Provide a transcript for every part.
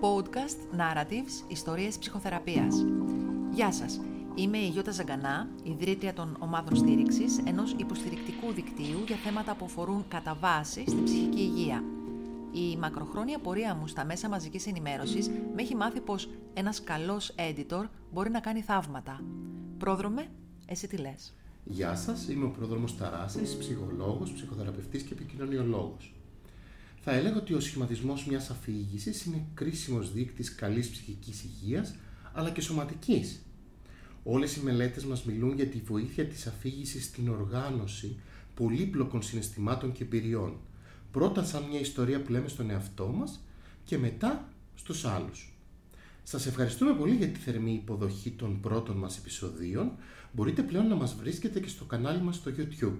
Podcast Narratives, ιστορίες ψυχοθεραπείας. Γεια σας, είμαι η Γιώτα Ζαγκανά, ιδρύτρια των ομάδων στήριξης, ενός υποστηρικτικού δικτύου για θέματα που αφορούν κατά βάση στην ψυχική υγεία. Η μακροχρόνια πορεία μου στα μέσα μαζικής ενημέρωσης με έχει μάθει πως ένας καλός editor μπορεί να κάνει θαύματα. Πρόδρομε, εσύ τι λες. Γεια σας, είμαι ο πρόδρομος Ταράσης, ψυχολόγος, ψυχοθεραπευτής και επικοινωνιολόγος. Θα έλεγα ότι ο σχηματισμός μιας αφήγησης είναι κρίσιμος δείκτης καλής ψυχικής υγείας, αλλά και σωματικής. Όλες οι μελέτες μας μιλούν για τη βοήθεια της αφήγησης στην οργάνωση πολύπλοκων συναισθημάτων και εμπειριών. Πρώτα σαν μια ιστορία που λέμε στον εαυτό μας και μετά στους άλλους. Σας ευχαριστούμε πολύ για τη θερμή υποδοχή των πρώτων μας επεισοδίων. Μπορείτε πλέον να μας βρίσκετε και στο κανάλι μας στο YouTube.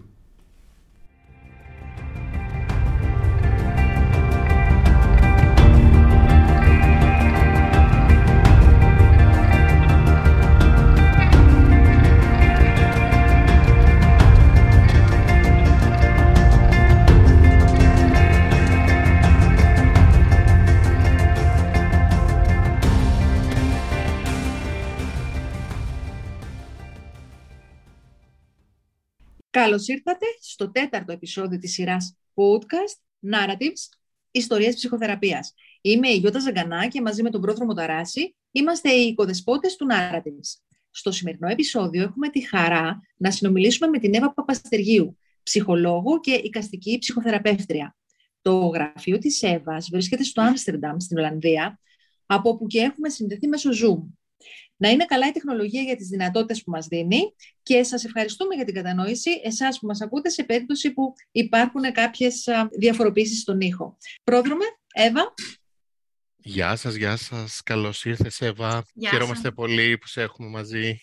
Καλώς ήρθατε στο τέταρτο επεισόδιο της σειράς podcast Narratives, ιστορίες ψυχοθεραπείας. Είμαι η Γιώτα Ζαγκανά και μαζί με τον πρόδρομο Ταράση είμαστε οι οικοδεσπότες του Narratives. Στο σημερινό επεισόδιο έχουμε τη χαρά να συνομιλήσουμε με την Εύα Παπαστεργίου, ψυχολόγο και οικαστική ψυχοθεραπεύτρια. Το γραφείο της Εύας βρίσκεται στο Άμστερνταμ, στην Ολλανδία, από όπου και έχουμε συνδεθεί μέσω Zoom. Να είναι καλά η τεχνολογία για τις δυνατότητες που μας δίνει και σας ευχαριστούμε για την κατανόηση εσάς που μας ακούτε σε περίπτωση που υπάρχουν κάποιες διαφοροποίησεις στον ήχο. Πρόδρομε, Εύα. Γεια σας, γεια σας. Καλώς ήρθες, Εύα. Γεια Χαίρομαστε πολύ που σε έχουμε μαζί.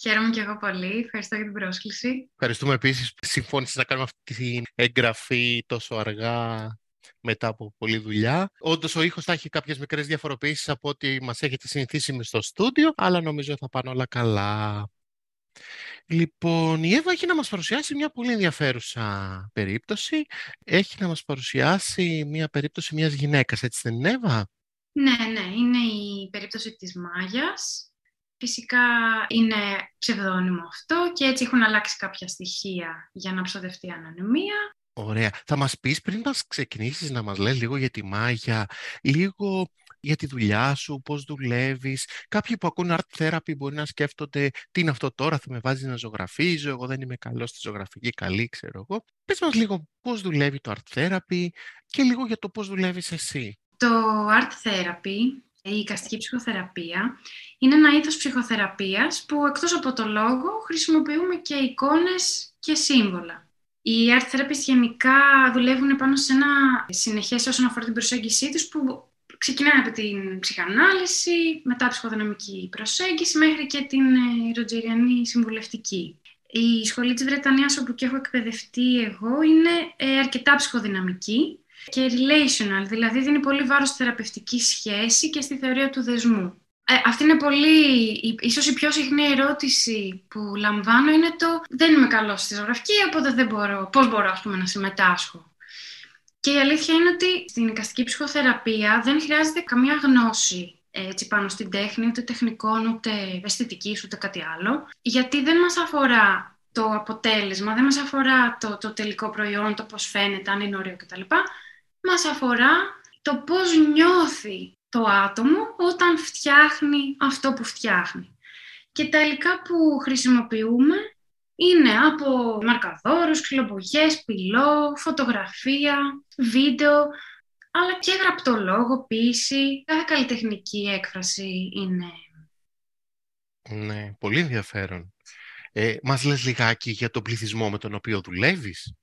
Χαίρομαι και εγώ πολύ. Ευχαριστώ για την πρόσκληση. Ευχαριστούμε επίσης που συμφώνησες να κάνουμε αυτή την εγγραφή τόσο αργά μετά από πολλή δουλειά. Όντως, ο ήχος θα έχει κάποιες μικρές διαφοροποιήσεις από ό,τι μας έχετε συνηθίσει με στο στούντιο, αλλά νομίζω θα πάνε όλα καλά. Λοιπόν, η Εύα έχει να μας παρουσιάσει μια πολύ ενδιαφέρουσα περίπτωση. Έχει να μας παρουσιάσει μια περίπτωση μιας γυναίκας, έτσι δεν είναι Εύα; Ναι, ναι, είναι η περίπτωση της Μάγιας. Φυσικά είναι ψευδόνυμο αυτό και έτσι έχουν αλλάξει κάποια στοιχεία για να ψοδευτεί η ανωνυμία. Ωραία. Θα μας πεις πριν μας ξεκινήσεις να μας λέει λίγο για τη μάγια, λίγο για τη δουλειά σου, πώς δουλεύεις. Κάποιοι που ακούν art therapy μπορεί να σκέφτονται τι είναι αυτό τώρα, θα με βάζει να ζωγραφίζω, εγώ δεν είμαι καλός στη ζωγραφική, καλή ξέρω εγώ. Πες μας λίγο πώς δουλεύει το art therapy και λίγο για το πώς δουλεύεις εσύ. Το art therapy, η οικαστική ψυχοθεραπεία, είναι ένα είδος ψυχοθεραπείας που εκτός από το λόγο χρησιμοποιούμε και εικόνες και σύμβολα. Οι art therapists γενικά δουλεύουν πάνω σε ένα συνεχές όσον αφορά την προσέγγιση τους που ξεκινάνε από την ψυχανάλυση, μετά ψυχοδυναμική προσέγγιση μέχρι και την ε, ροτζεριανή συμβουλευτική. Η σχολή της Βρετανίας όπου και έχω εκπαιδευτεί εγώ είναι ε, αρκετά ψυχοδυναμική και relational, δηλαδή δίνει πολύ βάρος στη θεραπευτική σχέση και στη θεωρία του δεσμού. Ε, αυτή είναι πολύ, ίσως η πιο συχνή ερώτηση που λαμβάνω είναι το δεν είμαι καλός στη ζωγραφική, οπότε δεν μπορώ, πώς μπορώ ας πούμε, να συμμετάσχω. Και η αλήθεια είναι ότι στην εικαστική ψυχοθεραπεία δεν χρειάζεται καμία γνώση έτσι, πάνω στην τέχνη, ούτε τεχνικών, ούτε αισθητική, ούτε κάτι άλλο, γιατί δεν μας αφορά το αποτέλεσμα, δεν μας αφορά το, το τελικό προϊόν, το πώς φαίνεται, αν είναι ωραίο κτλ. Μας αφορά το πώς νιώθει το άτομο όταν φτιάχνει αυτό που φτιάχνει. Και τα υλικά που χρησιμοποιούμε είναι από μαρκαδόρους, ξυλομπογιές, πυλό, φωτογραφία, βίντεο, αλλά και γραπτολόγο, ποίηση, κάθε καλλιτεχνική έκφραση είναι. Ναι, πολύ ενδιαφέρον. Ε, μας λες λιγάκι για τον πληθυσμό με τον οποίο δουλεύεις;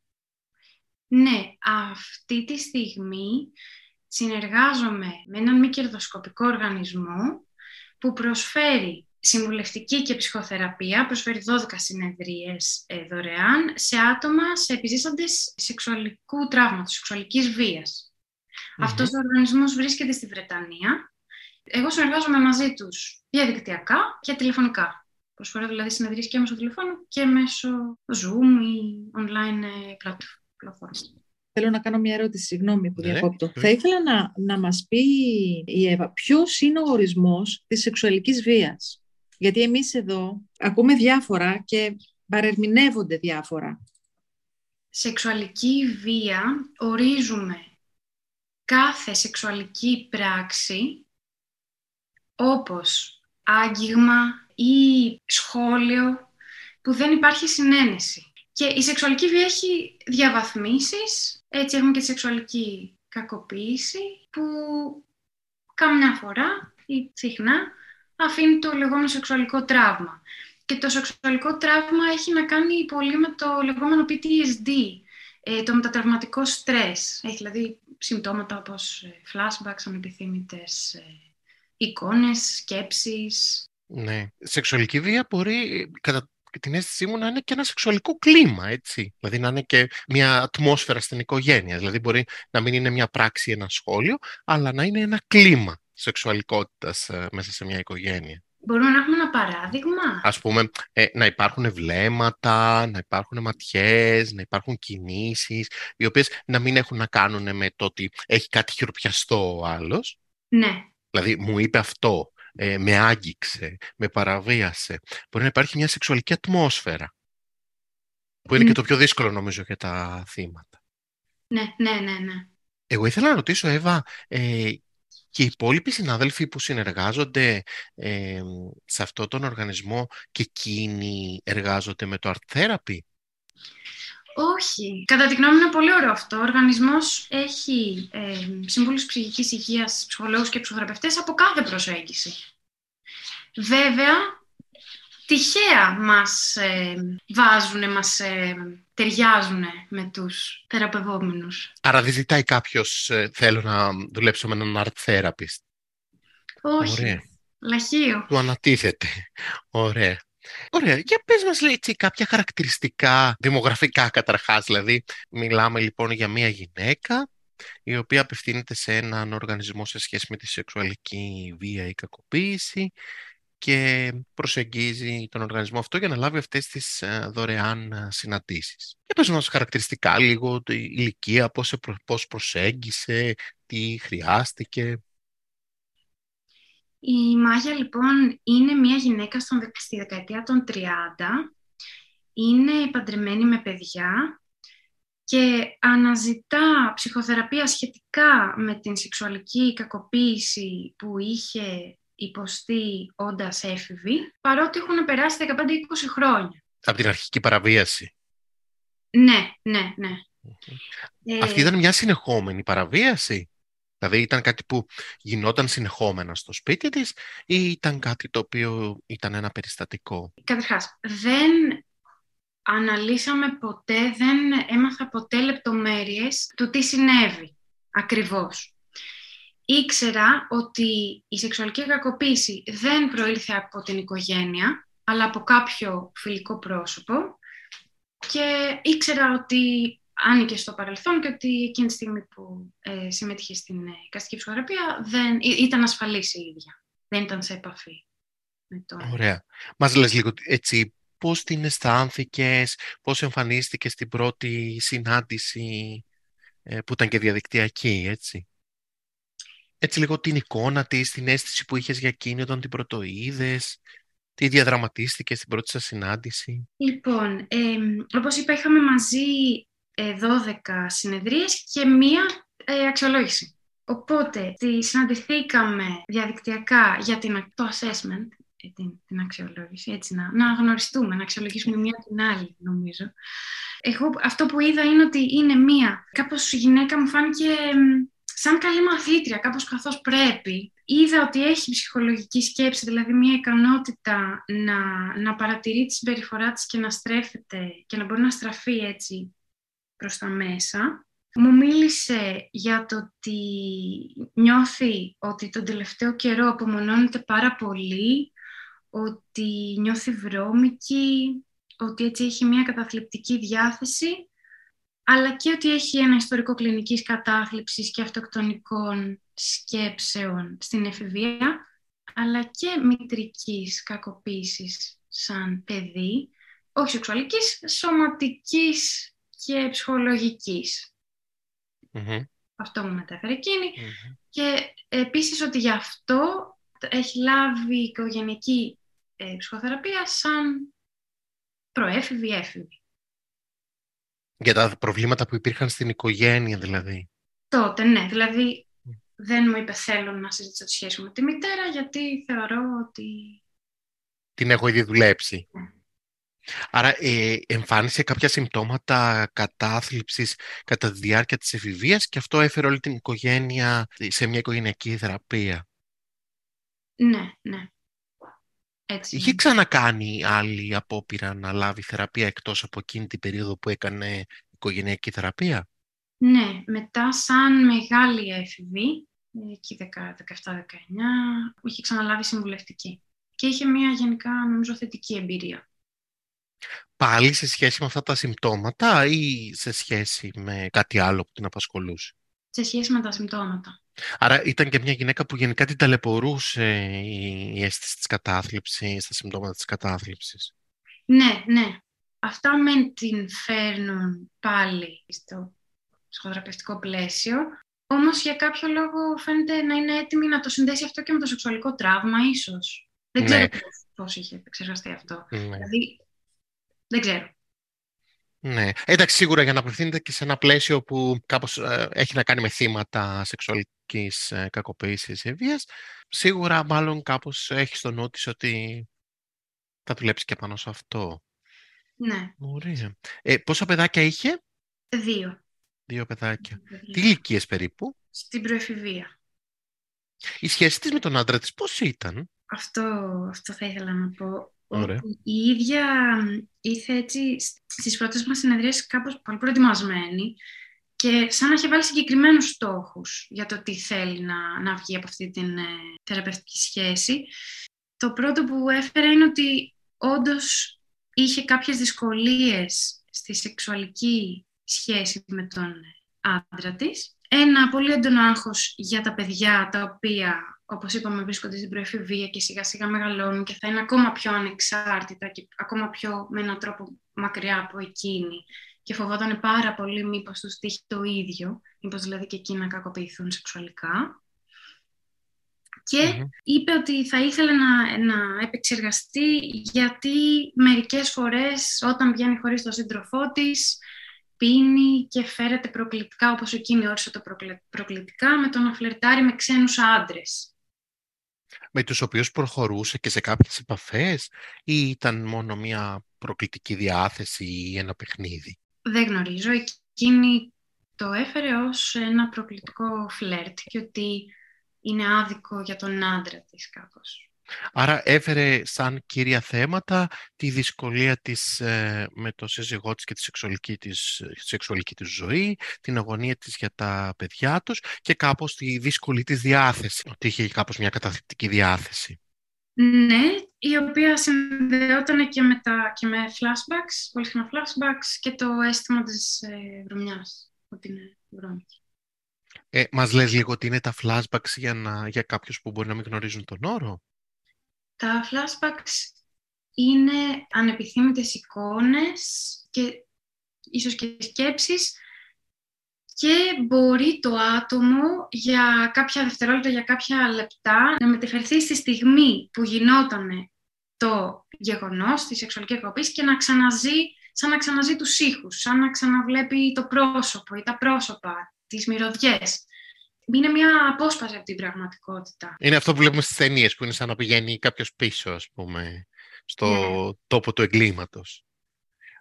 Ναι, αυτή τη στιγμή συνεργάζομαι με έναν μη κερδοσκοπικό οργανισμό που προσφέρει συμβουλευτική και ψυχοθεραπεία, προσφέρει 12 συνεδρίες ε, δωρεάν σε άτομα σε επιζήσαντες σεξουαλικού τραύματος, σεξουαλικής βίας. Mm-hmm. Αυτός ο οργανισμός βρίσκεται στη Βρετανία. Εγώ συνεργάζομαι μαζί τους διαδικτυακά και τηλεφωνικά. Προσφέρω δηλαδή συνεδρίες και μέσω τηλεφώνου και μέσω Zoom ή online ε, πλατφόρμας. Θέλω να κάνω μια ερώτηση, συγγνώμη που Ναι, διακόπτω. ναι. Θα ήθελα να, να μας πει η Εύα ποιος είναι ο ορισμός της σεξουαλικής βίας; Γιατί εμείς εδώ ακούμε διάφορα και παρερμηνεύονται διάφορα. Σεξουαλική βία ορίζουμε κάθε σεξουαλική πράξη όπως άγγιγμα ή σχόλιο που δεν υπάρχει συνένεση. Και η σεξουαλική βία έχει διαβαθμίσεις, έτσι έχουμε και τη σεξουαλική κακοποίηση που καμιά φορά ή συχνά αφήνει το λεγόμενο σεξουαλικό τραύμα. Και το σεξουαλικό τραύμα έχει να κάνει πολύ με το λεγόμενο PTSD, ε, το μετατραυματικό στρες. Έχει δηλαδή συμπτώματα όπως ε, flashbacks, ανεπιθύμητες ε, εικόνες, σκέψεις. Ναι. Σεξουαλική βία μπορεί, κατά την αίσθησή μου, να είναι και ένα σεξουαλικό κλίμα, έτσι. Δηλαδή να είναι και μια ατμόσφαιρα στην οικογένεια. Δηλαδή μπορεί να μην είναι μια πράξη ή ένα σχόλιο, αλλά να είναι ένα κλίμα σεξουαλικότητας ε, μέσα σε μια οικογένεια. Μπορούμε να έχουμε ένα παράδειγμα; Ας πούμε, ε, να υπάρχουν βλέμματα, να υπάρχουν ματιές, να υπάρχουν κινήσεις, οι οποίες να μην έχουν να κάνουν με το ότι έχει κάτι χειροπιαστό ο άλλος. Ναι, Δηλαδή, μου είπε αυτό, ε, με άγγιξε, με παραβίασε. Μπορεί να υπάρχει μια σεξουαλική ατμόσφαιρα, που είναι Μμ. και το πιο δύσκολο νομίζω για τα θύματα. ναι, ναι, ναι, ναι. Εγώ ήθελα να ρωτήσω, Εύα, ε, και οι υπόλοιποι συνάδελφοι που συνεργάζονται ε, σε αυτόν τον οργανισμό και εκείνοι εργάζονται με το Art Therapy; Όχι. Κατά τη γνώμη μου είναι πολύ ωραίο αυτό. Ο οργανισμός έχει ε, σύμβουλους ψυχικής υγείας, ψυχολόγους και ψυχοθεραπευτές από κάθε προσέγγιση. Βέβαια, τυχαία μας ε, βάζουν, μας ε, ταιριάζουν με τους θεραπευόμενους. Άρα δεν ζητάει κάποιος, ε, θέλω να δουλέψω με έναν Art Therapist. Όχι. Ωραία. Λαχείο. Του ανατίθεται. Ωραία. Ωραία. Για πες μας λέει, έτσι, κάποια χαρακτηριστικά δημογραφικά καταρχάς. Δηλαδή, μιλάμε λοιπόν για μια γυναίκα η οποία απευθύνεται σε έναν οργανισμό σε σχέση με τη σεξουαλική βία ή κακοποίηση και προσεγγίζει τον οργανισμό αυτό για να λάβει αυτές τις ε, δωρεάν ε, συναντήσεις. Και πες μας χαρακτηριστικά λίγο, η ηλικία, πώς, σε προ- πώς προσέγγισε, τι χρειάστηκε. Η Μάγια λοιπόν είναι μια γυναίκα στον, δεκ- στη δεκαετία των 30, είναι παντρεμένη με παιδιά και αναζητά ψυχοθεραπεία σχετικά με την σεξουαλική κακοποίηση που είχε υποστεί όντας έφηβη, παρότι έχουν περάσει 15-20 χρόνια. Από την αρχική παραβίαση. Ναι, ναι, ναι. Ε, Αυτή ήταν μια συνεχόμενη παραβίαση; Δηλαδή ήταν κάτι που γινόταν συνεχόμενα στο σπίτι της ή ήταν κάτι το οποίο ήταν ένα περιστατικό; Καταρχάς, δεν αναλύσαμε ποτέ, δεν έμαθα ποτέ λεπτομέρειες του τι συνέβη ακριβώς. Ήξερα ότι η σεξουαλική κακοποίηση δεν προήλθε από την οικογένεια, αλλά από κάποιο φιλικό πρόσωπο και ήξερα ότι άνοιγε στο παρελθόν και ότι εκείνη τη στιγμή που ε, συμμετείχε στην ε, εικαστική ψυχοθεραπεία δεν, ή- ήταν ασφαλής η ίδια. Δεν ήταν σε επαφή με το Ωραία. Μας λες λίγο έτσι πώς την αισθάνθηκες, πώς εμφανίστηκες στην πρώτη συνάντηση ε, που ήταν και διαδικτυακή, έτσι; Έτσι λίγο την εικόνα της, την αίσθηση που είχες για εκείνη όταν την πρωτοείδες, τι διαδραματίστηκες στην πρώτη σας συνάντηση; Λοιπόν, ε, όπως είπα, είχαμε μαζί ε, 12 συνεδρίες και μία ε, αξιολόγηση. Οπότε, τη συναντηθήκαμε διαδικτυακά για την, το assessment, ε, την, την αξιολόγηση, έτσι να, να γνωριστούμε, να αξιολογήσουμε μία την άλλη, νομίζω. Εγώ αυτό που είδα είναι ότι είναι μία, κάπως η γυναίκα μου φάνηκε εμ, σαν καλή μαθήτρια, κάπως καθώς πρέπει. Είδα ότι έχει ψυχολογική σκέψη, δηλαδή μια ικανότητα να, να παρατηρεί τη συμπεριφορά της και να στρέφεται και να μπορεί να στραφεί έτσι προς τα μέσα. Μου μίλησε για το ότι νιώθει ότι τον τελευταίο καιρό απομονώνεται πάρα πολύ, ότι νιώθει βρώμικη, ότι έτσι έχει μια καταθλιπτική διάθεση, αλλά και ότι έχει ένα ιστορικό κλινικής κατάθλιψης και αυτοκτονικών σκέψεων στην εφηβεία, αλλά και μητρικής κακοποίησης σαν παιδί, όχι σεξουαλικής, σωματικής και ψυχολογικής. Αυτό μου μετέφερε Και επίσης ότι γι' αυτό έχει λάβει οικογενειακή ε, ψυχοθεραπεία σαν προέφηβη έφηβη. Για τα προβλήματα που υπήρχαν στην οικογένεια δηλαδή. Τότε, ναι. Δηλαδή δεν μου είπε θέλω να συζητήσω τη σχέση μου με τη μητέρα γιατί θεωρώ ότι... Την έχω ήδη δουλέψει. Ναι. Άρα ε, εμφάνισε κάποια συμπτώματα κατάθλιψης κατά τη διάρκεια της εφηβείας και αυτό έφερε όλη την οικογένεια σε μια οικογενειακή θεραπεία; Ναι, ναι. Έτσι. Είχε ξανακάνει άλλη απόπειρα να λάβει θεραπεία εκτός από εκείνη την περίοδο που έκανε οικογενειακή θεραπεία; Ναι, μετά σαν μεγάλη έφηβη, εκεί 17-19, είχε ξαναλάβει συμβουλευτική. Και είχε μια γενικά νομίζω θετική εμπειρία. Πάλι σε σχέση με αυτά τα συμπτώματα ή σε σχέση με κάτι άλλο που την απασχολούσε; Σε σχέση με τα συμπτώματα. Άρα ήταν και μια γυναίκα που γενικά την ταλαιπωρούσε η αίσθηση της κατάθλιψης, τα συμπτώματα της κατάθλιψης. Ναι, ναι. Αυτά μεν την φέρνουν πάλι στο ψυχοθεραπευτικό πλαίσιο, όμως για κάποιο λόγο φαίνεται να είναι έτοιμη να το συνδέσει αυτό και με το σεξουαλικό τραύμα, ίσως. Δεν ξέρω ναι. πώς, είχε εξεργαστεί αυτό. Ναι. Δηλαδή, δεν ξέρω. Ναι. Εντάξει, σίγουρα για να απευθύνεται και σε ένα πλαίσιο που κάπως ε, έχει να κάνει με θύματα σεξουαλικής ε, κακοποίησης ή βίας, σίγουρα μάλλον κάπως έχεις στο νου της ότι θα δουλέψει και πάνω σε αυτό. Ναι. Ωραία. Ε, πόσα παιδάκια είχε; Δύο. Δύο παιδάκια. Τι ηλικίες περίπου; Στην προεφηβεία. Η σχέση της με τον άντρα της πώς ήταν; Αυτό, αυτό θα ήθελα να πω. Ωραία. Η ίδια ήρθε έτσι στις πρώτες μας συνεδρίες κάπως πολύ προετοιμασμένη και σαν να είχε βάλει συγκεκριμένους στόχους για το τι θέλει να, να βγει από αυτή την ε, θεραπευτική σχέση. Το πρώτο που έφερε είναι ότι όντως είχε κάποιες δυσκολίες στη σεξουαλική σχέση με τον άντρα της. Ένα πολύ έντονο άγχος για τα παιδιά τα οποία Όπως είπαμε, βρίσκονται στην προεφηβεία και σιγά σιγά μεγαλώνουν και θα είναι ακόμα πιο ανεξάρτητα και ακόμα πιο με έναν τρόπο μακριά από εκείνη. Και φοβόταν πάρα πολύ μήπως τους τύχει το ίδιο, μήπως δηλαδή και εκείνοι να κακοποιηθούν σεξουαλικά. Και είπε ότι θα ήθελε να, να επεξεργαστεί γιατί μερικές φορές όταν βγαίνει χωρίς τον σύντροφό της πίνει και φέρεται προκλητικά όπως εκείνη όρισε το προκλητικά με το να φλερτάρει με ξένους άντρες με τους οποίους προχωρούσε και σε κάποιες επαφές ή ήταν μόνο μια προκλητική διάθεση ή ένα παιχνίδι; Δεν γνωρίζω. Εκείνη το έφερε ως ένα προκλητικό φλερτ και ότι είναι άδικο για τον άντρα της κάπως. Άρα έφερε σαν κύρια θέματα τη δυσκολία της ε, με το σύζυγό της και τη σεξουαλική της, σεξουαλική της ζωή, την αγωνία της για τα παιδιά τους και κάπως τη δύσκολη της διάθεση, ότι είχε κάπως μια καταθλιπτική διάθεση. Ναι, η οποία συνδεόταν και με, τα, και με flashbacks, πολύ συχνά flashbacks και το αίσθημα της ε, βρωμιάς, ότι είναι βρώμικη. Ε, μας λες λίγο ότι είναι τα flashbacks για, να, για κάποιους που μπορεί να μην γνωρίζουν τον όρο; Τα flashbacks είναι ανεπιθύμητες εικόνες και ίσως και σκέψεις και μπορεί το άτομο για κάποια δευτερόλεπτα, για κάποια λεπτά να μεταφερθεί στη στιγμή που γινόταν το γεγονός της σεξουαλικής εκπομπής και να ξαναζεί, σαν να ξαναζεί τους ήχους, σαν να ξαναβλέπει το πρόσωπο ή τα πρόσωπα, τις μυρωδιές είναι μια απόσπαση από την πραγματικότητα. Είναι αυτό που βλέπουμε στις ταινίες που είναι σαν να πηγαίνει κάποιος πίσω, ας πούμε, στο ναι. τόπο του εγκλήματος.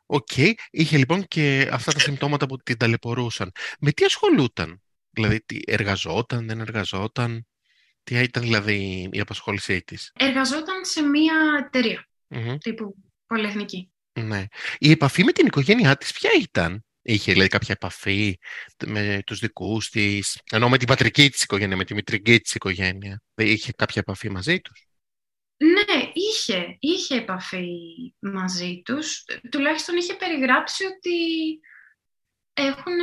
Οκ. Είχε λοιπόν και αυτά τα συμπτώματα που την ταλαιπωρούσαν. Με τι ασχολούταν, δηλαδή τι εργαζόταν, δεν εργαζόταν, τι ήταν δηλαδή η απασχόλησή της; Εργαζόταν σε μια εταιρεία, mm-hmm. τύπου πολυεθνική. Ναι. Η επαφή με την οικογένειά της ποια ήταν; Είχε δηλαδή κάποια επαφή με τους δικούς της, ενώ με την πατρική της οικογένεια, με τη μητρική της οικογένεια. Είχε κάποια επαφή μαζί τους; Ναι, είχε, είχε επαφή μαζί τους. Τουλάχιστον είχε περιγράψει ότι έχουν,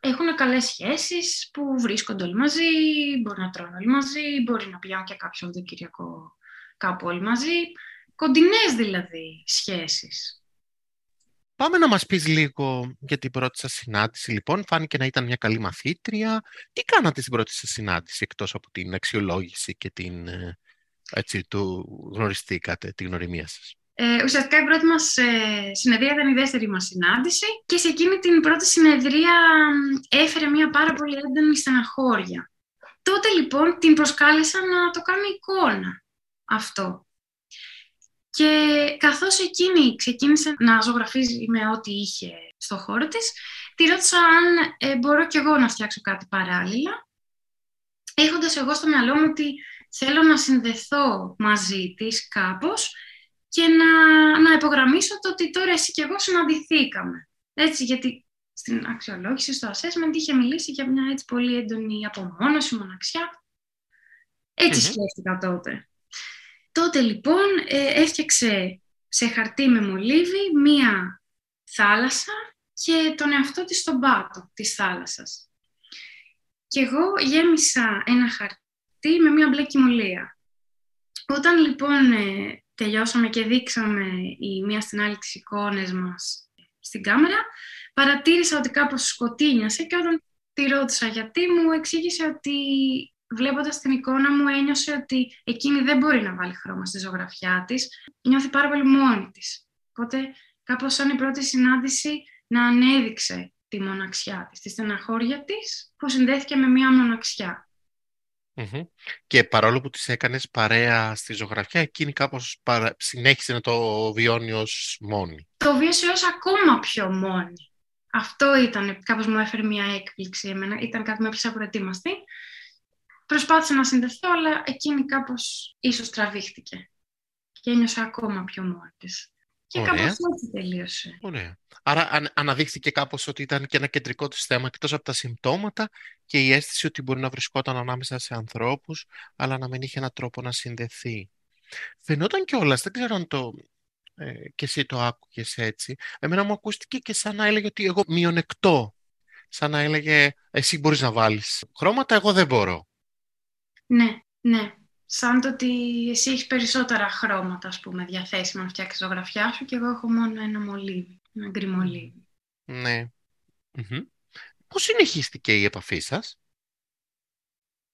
έχουν καλές σχέσεις που βρίσκονται όλοι μαζί, μπορεί να τρώνε όλοι μαζί, μπορεί να πηγαίνουν και κάποιο Κυριακό κάπου όλοι μαζί. Κοντινές δηλαδή σχέσεις. Πάμε να μας πεις λίγο για την πρώτη σας συνάντηση. Λοιπόν, φάνηκε να ήταν μια καλή μαθήτρια. Τι κάνατε στην πρώτη σας συνάντηση, εκτός από την αξιολόγηση και την, ε, έτσι, του γνωριστήκατε, τη γνωριμία σας; Ε, ουσιαστικά η πρώτη μας ε, συνεδρία ήταν η δεύτερη μας συνάντηση και σε εκείνη την πρώτη συνεδρία έφερε μια πάρα πολύ έντονη στεναχώρια. Τότε λοιπόν την προσκάλεσα να το κάνει εικόνα αυτό. Και καθώς εκείνη ξεκίνησε να ζωγραφίζει με ό,τι είχε στο χώρο της, τη ρώτησα αν ε, μπορώ κι εγώ να φτιάξω κάτι παράλληλα, έχοντας εγώ στο μυαλό μου ότι θέλω να συνδεθώ μαζί της κάπως και να, να υπογραμμίσω το ότι τώρα εσύ και εγώ συναντηθήκαμε. Έτσι, γιατί στην αξιολόγηση, στο assessment, είχε μιλήσει για μια έτσι πολύ έντονη απομόνωση, μοναξιά. Έτσι σκέφτηκα τότε. Τότε λοιπόν ε, έφτιαξε σε χαρτί με μολύβι μία θάλασσα και τον εαυτό της στον πάτο της θάλασσας. Και εγώ γέμισα ένα χαρτί με μία μπλε κοιμωλία. Όταν λοιπόν ε, τελειώσαμε και δείξαμε η μία στην άλλη τις εικόνες μας στην κάμερα, παρατήρησα ότι κάπως σκοτίνιασε και όταν τη ρώτησα γιατί μου εξήγησε ότι βλέποντας την εικόνα μου ένιωσε ότι εκείνη δεν μπορεί να βάλει χρώμα στη ζωγραφιά της, νιώθει πάρα πολύ μόνη της. Οπότε κάπως σαν η πρώτη συνάντηση να ανέδειξε τη μοναξιά της, τη στεναχώρια της που συνδέθηκε με μια μοναξιά. Και παρόλο που τις έκανες παρέα στη ζωγραφιά, εκείνη κάπως παρα... συνέχισε να το βιώνει ως μόνη. Το βίωσε ως ακόμα πιο μόνη. Αυτό ήταν, κάπως μου έφερε μια έκπληξη εμένα. Ήταν κάτι που με έπληξε προετοίμαστη. Προσπάθησα να συνδεθώ, αλλά εκείνη κάπως ίσως τραβήχτηκε. Και ένιωσα ακόμα πιο μόνης της. Και Ωραία. κάπως έτσι τελείωσε. Ωραία. Άρα αναδείχθηκε κάπως ότι ήταν και ένα κεντρικό της θέμα, εκτός από τα συμπτώματα και η αίσθηση ότι μπορεί να βρισκόταν ανάμεσα σε ανθρώπους, αλλά να μην είχε έναν τρόπο να συνδεθεί. Φαινόταν κιόλας, δεν ξέρω αν το, ε, και εσύ το άκουγες έτσι. Εμένα μου ακούστηκε και σαν να έλεγε ότι εγώ μειονεκτώ. Σαν να έλεγε εσύ μπορείς να βάλεις χρώματα, εγώ δεν μπορώ. Ναι, ναι. Σαν το ότι εσύ έχεις περισσότερα χρώματα, ας πούμε, διαθέσιμα να φτιάξεις το γραφιά σου και εγώ έχω μόνο ένα μολύβι, ένα γκρι μολύβι. Ναι. mm Πώς συνεχίστηκε η επαφή σας;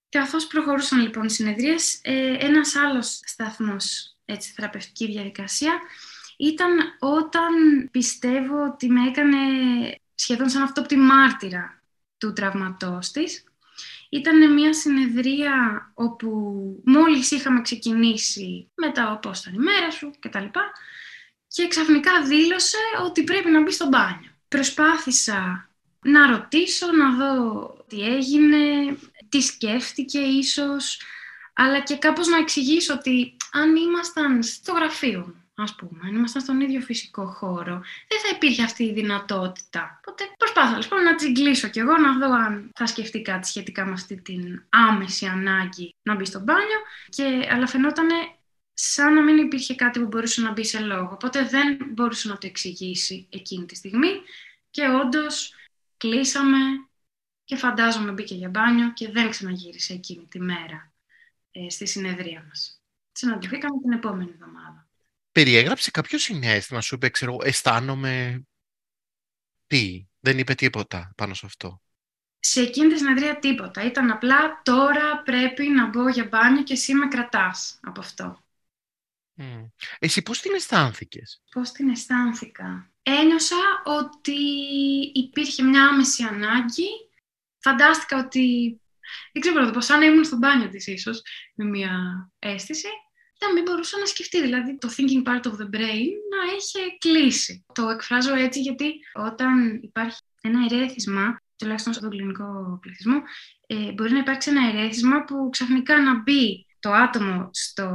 Καθώς προχωρούσαν λοιπόν οι συνεδρίες, ε, ένας άλλος σταθμός, έτσι, θεραπευτική διαδικασία, ήταν όταν πιστεύω ότι με έκανε σχεδόν σαν αυτό τη μάρτυρα του τραυματός της, ήταν μια συνεδρία όπου μόλις είχαμε ξεκινήσει μετά πώς ήταν η μέρα σου και τα λοιπά και ξαφνικά δήλωσε ότι πρέπει να μπει στο μπάνιο. Προσπάθησα να ρωτήσω, να δω τι έγινε, τι σκέφτηκε ίσως, αλλά και κάπως να εξηγήσω ότι αν ήμασταν στο γραφείο μου, ας πούμε, αν ήμασταν στον ίδιο φυσικό χώρο, δεν θα υπήρχε αυτή η δυνατότητα. Οπότε προσπάθησα λοιπόν να τσιγκλίσω κι εγώ, να δω αν θα σκεφτεί κάτι σχετικά με αυτή την άμεση ανάγκη να μπει στο μπάνιο, και, αλλά φαινόταν σαν να μην υπήρχε κάτι που μπορούσε να μπει σε λόγο. Οπότε δεν μπορούσε να το εξηγήσει εκείνη τη στιγμή και όντως κλείσαμε και φαντάζομαι μπήκε για μπάνιο και δεν ξαναγύρισε εκείνη τη μέρα ε, στη συνεδρία μας. Συναντηθήκαμε την επόμενη εβδομάδα περιέγραψε κάποιο συνέστημα, σου είπε, ξέρω, αισθάνομαι τι, δεν είπε τίποτα πάνω σε αυτό. Σε εκείνη τη συνεδρία τίποτα. Ήταν απλά τώρα πρέπει να μπω για μπάνιο και εσύ με κρατάς από αυτό. Εσύ πώς την αισθάνθηκες; Πώς την αισθάνθηκα; Ένιωσα ότι υπήρχε μια άμεση ανάγκη. Φαντάστηκα ότι... Δεν ξέρω πώς, σαν να ήμουν στο μπάνιο της ίσως, με μια αίσθηση να μην μπορούσα να σκεφτεί, δηλαδή το thinking part of the brain να έχει κλείσει. Το εκφράζω έτσι γιατί όταν υπάρχει ένα ερέθισμα, τουλάχιστον στον κλινικό πληθυσμό, ε, μπορεί να υπάρξει ένα ερέθισμα που ξαφνικά να μπει το άτομο στο...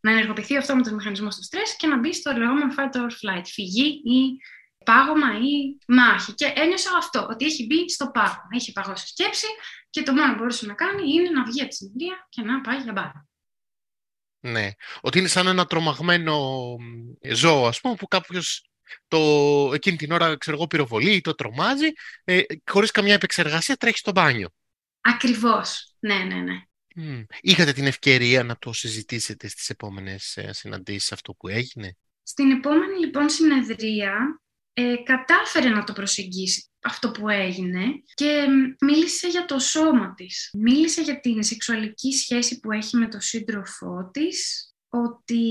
να ενεργοποιηθεί αυτό με τον μηχανισμό του στρες και να μπει στο λεγόμενο fight or flight, φυγή ή πάγωμα ή μάχη. Και ένιωσα αυτό, ότι έχει μπει στο πάγωμα. Έχει παγώσει σκέψη και το μόνο που μπορούσε να κάνει είναι να βγει από τη συνεδρία και να πάει για μπάρα. Ναι. Ότι είναι σαν ένα τρομαγμένο ζώο, ας πούμε, που κάποιος το, εκείνη την ώρα, ξέρω εγώ, πυροβολεί ή το τρομάζει, ε, χωρίς καμιά επεξεργασία τρέχει στο μπάνιο. Ακριβώς. Ναι, ναι, ναι. Είχατε την ευκαιρία να το συζητήσετε στις επόμενες ε, συναντήσεις αυτό που έγινε; Στην επόμενη λοιπόν συνεδρία ε, κατάφερε να το προσεγγίσει αυτό που έγινε και μίλησε για το σώμα της. Μίλησε για την σεξουαλική σχέση που έχει με τον σύντροφό της, ότι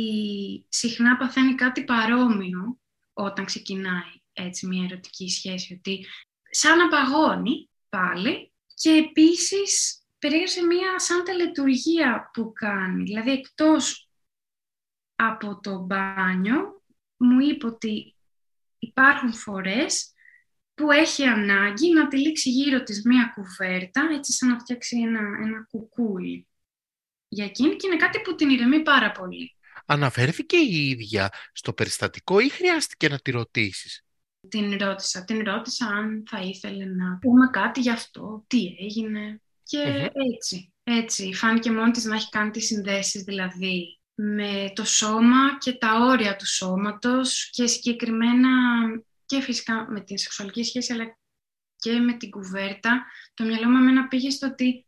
συχνά παθαίνει κάτι παρόμοιο όταν ξεκινάει έτσι μια ερωτική σχέση, ότι σαν να παγώνει πάλι και επίσης περιέγραψε μια σαν τελετουργία που κάνει, δηλαδή εκτός από το μπάνιο μου είπε ότι υπάρχουν φορές που έχει ανάγκη να τυλίξει γύρω της μία κουβέρτα, έτσι σαν να φτιάξει ένα, ένα κουκούλι για εκείνη και είναι κάτι που την ηρεμεί πάρα πολύ. Αναφέρθηκε η ίδια στο περιστατικό ή χρειάστηκε να τη ρωτήσεις; Την ρώτησα, την ρώτησα αν θα ήθελε να πούμε κάτι γι' αυτό, τι έγινε και έτσι, έτσι. Φάνηκε μόνη της να έχει κάνει τις συνδέσεις δηλαδή με το σώμα και τα όρια του σώματος και συγκεκριμένα και φυσικά με την σεξουαλική σχέση αλλά και με την κουβέρτα. Το μυαλό μου εμένα πήγε στο ότι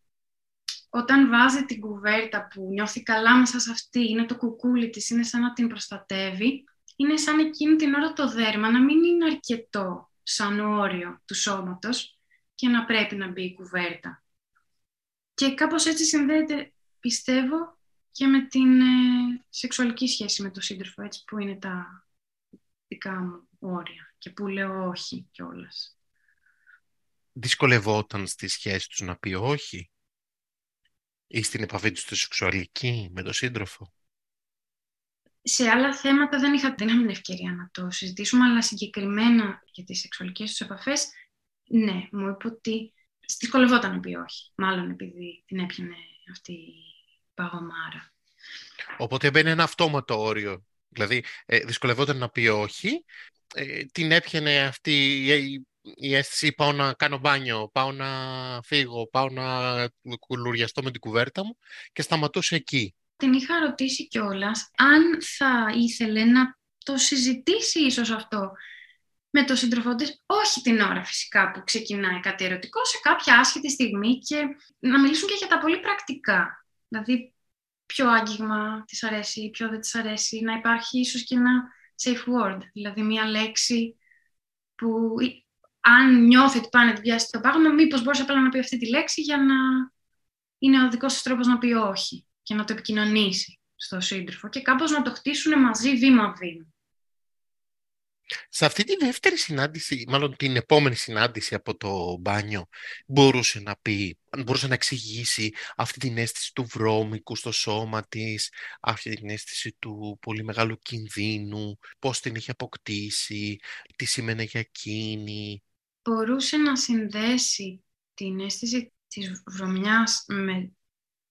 όταν βάζει την κουβέρτα που νιώθει καλά μέσα σε αυτή, είναι το κουκούλι της, είναι σαν να την προστατεύει, είναι σαν εκείνη την ώρα το δέρμα να μην είναι αρκετό σαν όριο του σώματος και να πρέπει να μπει η κουβέρτα. Και κάπως έτσι συνδέεται, πιστεύω, και με την ε, σεξουαλική σχέση με τον σύντροφο, έτσι που είναι τα δικά μου όρια και που λέω όχι κιόλας. Δυσκολευόταν στη σχέση τους να πει όχι; Ή στην επαφή τους στη σεξουαλική με τον σύντροφο; Σε άλλα θέματα δεν είχα, δεν είχαμε την ευκαιρία να το συζητήσουμε, αλλά συγκεκριμένα για τις σεξουαλικές τους επαφές, ναι, μου είπε ότι δυσκολευόταν να πει όχι. Μάλλον επειδή την έπιανε αυτή η παγωμάρα. Οπότε μπαίνει ένα αυτόματο όριο. Δηλαδή, ε, δυσκολευόταν να πει όχι, ε, την έπιανε αυτή η, η αίσθηση πάω να κάνω μπάνιο, πάω να φύγω, πάω να κουλουριαστώ με την κουβέρτα μου και σταματούσε εκεί. Την είχα ρωτήσει κιόλας αν θα ήθελε να το συζητήσει ίσως αυτό με τον σύντροφό της, όχι την ώρα φυσικά που ξεκινάει κάτι ερωτικό, σε κάποια άσχετη στιγμή και να μιλήσουν και για τα πολύ πρακτικά. Δηλαδή, ποιο άγγιγμα της αρέσει, ποιο δεν της αρέσει, να υπάρχει ίσως και ένα safe word, δηλαδή μια λέξη που αν νιώθει ότι πάνε την πιάσει το πάγωμα, μήπως μπορείς απλά να πει αυτή τη λέξη για να είναι ο δικός σα τρόπος να πει όχι και να το επικοινωνήσει στο σύντροφο και κάπως να το χτίσουν μαζί βήμα-βήμα. Σε αυτή τη δεύτερη συνάντηση, μάλλον την επόμενη συνάντηση από το μπάνιο, μπορούσε να πει, μπορούσε να εξηγήσει αυτή την αίσθηση του βρώμικου στο σώμα της, αυτή την αίσθηση του πολύ μεγάλου κινδύνου, πώς την είχε αποκτήσει, τι σήμαινε για εκείνη μπορούσε να συνδέσει την αίσθηση της βρωμιάς με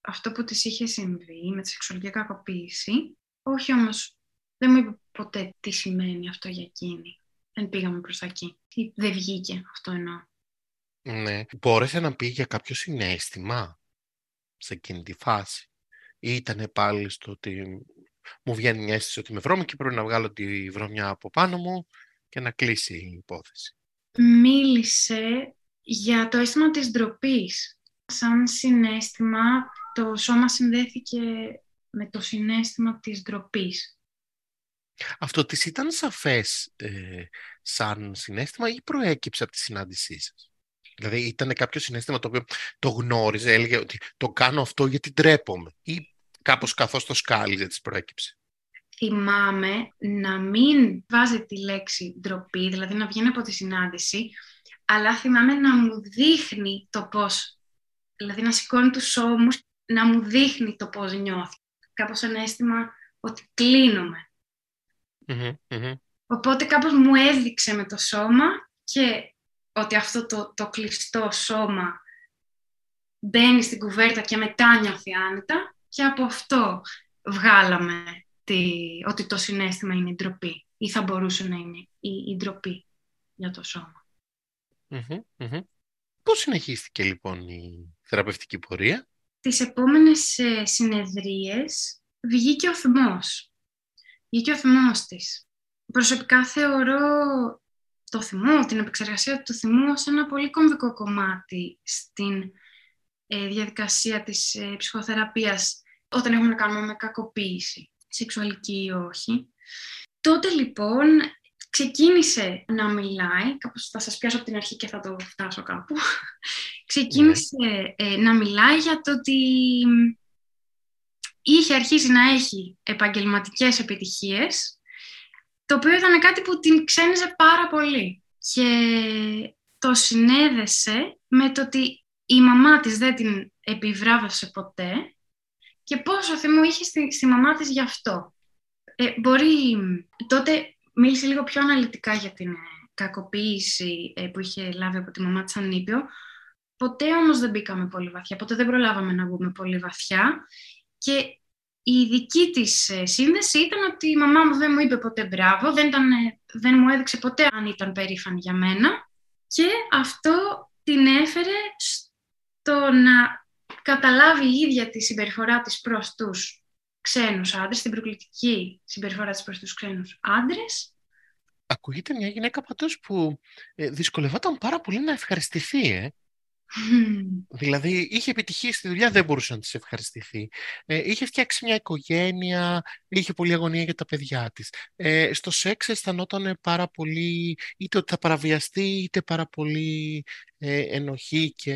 αυτό που της είχε συμβεί, με τη σεξουαλική κακοποίηση. Όχι όμως, δεν μου είπε ποτέ τι σημαίνει αυτό για εκείνη. Δεν πήγαμε προς τα εκεί. Δεν βγήκε αυτό εννοώ. Ναι. Μπόρεσε να πει για κάποιο συνέστημα σε εκείνη τη φάση. Ή ήταν πάλι στο ότι μου βγαίνει μια αίσθηση ότι με βρώμη και πρέπει να βγάλω τη βρωμιά από πάνω μου και να κλείσει η υπόθεση μίλησε για το αίσθημα της ντροπής. Σαν συνέστημα, το σώμα συνδέθηκε με το συνέστημα της ντροπής. Αυτό της ήταν σαφές ε, σαν συνέστημα ή προέκυψε από τη συνάντησή σας; Δηλαδή ήταν κάποιο συνέστημα το οποίο το γνώριζε, έλεγε ότι το κάνω αυτό γιατί ντρέπομαι ή κάπως καθώς το σκάλιζε της προέκυψε; Θυμάμαι να μην βάζει τη λέξη ντροπή, δηλαδή να βγαίνει από τη συνάντηση, αλλά θυμάμαι να μου δείχνει το πώς, δηλαδή να σηκώνει τους ώμους, να μου δείχνει το πώς νιώθει. Κάπως ένα αίσθημα ότι κλείνομαι. Οπότε κάπως μου έδειξε με το σώμα και ότι αυτό το, το κλειστό σώμα μπαίνει στην κουβέρτα και μετά νιώθει άνετα και από αυτό βγάλαμε ότι το συνέστημα είναι η ντροπή ή θα μπορούσε να είναι η, η ντροπή για το σώμα. mm Πώς συνεχίστηκε λοιπόν η θεραπευτική πορεία; Τις επόμενες ε, συνεδρίες βγήκε ο θυμός. Βγήκε ο θυμός της. Προσωπικά θεωρώ το θυμό, την επεξεργασία του θυμού ως ένα πολύ κομβικό κομμάτι στην ε, διαδικασία της ε, ψυχοθεραπείας όταν έχουμε να κάνουμε με κακοποίηση σεξουαλική ή όχι. Τότε λοιπόν ξεκίνησε να μιλάει, κάπως θα σας πιάσω από την αρχή και θα το φτάσω κάπου, ξεκίνησε ε, να μιλάει για το ότι είχε αρχίσει να έχει επαγγελματικές επιτυχίες, το οποίο ήταν κάτι που την ξένιζε πάρα πολύ. Και το συνέδεσε με το ότι η μαμά της δεν την επιβράβευσε ποτέ και πόσο θυμό είχε στη, στη μαμά της γι' αυτό. Ε, μπορεί τότε μίλησε λίγο πιο αναλυτικά για την ε, κακοποίηση ε, που είχε λάβει από τη μαμά της Ανήπιο. Ποτέ όμως δεν μπήκαμε πολύ βαθιά, ποτέ δεν προλάβαμε να μπούμε πολύ βαθιά και η δική της ε, σύνδεση ήταν ότι η μαμά μου δεν μου είπε ποτέ μπράβο, δεν, ήταν, δεν μου έδειξε ποτέ αν ήταν περήφανη για μένα και αυτό την έφερε στο να καταλάβει η ίδια τη συμπεριφορά της προς τους ξένους άντρες, την προκλητική συμπεριφορά της προς τους ξένους άντρες. Ακούγεται μια γυναίκα πάντως που ε, δυσκολευόταν πάρα πολύ να ευχαριστηθεί, ε. Δηλαδή, είχε επιτυχία στη δουλειά, δεν μπορούσε να της ευχαριστηθεί. Ε, είχε φτιάξει μια οικογένεια, είχε πολλή αγωνία για τα παιδιά της. Ε, στο σεξ αισθανόταν πάρα πολύ, είτε ότι θα παραβιαστεί, είτε πάρα πολύ ε, ενοχή και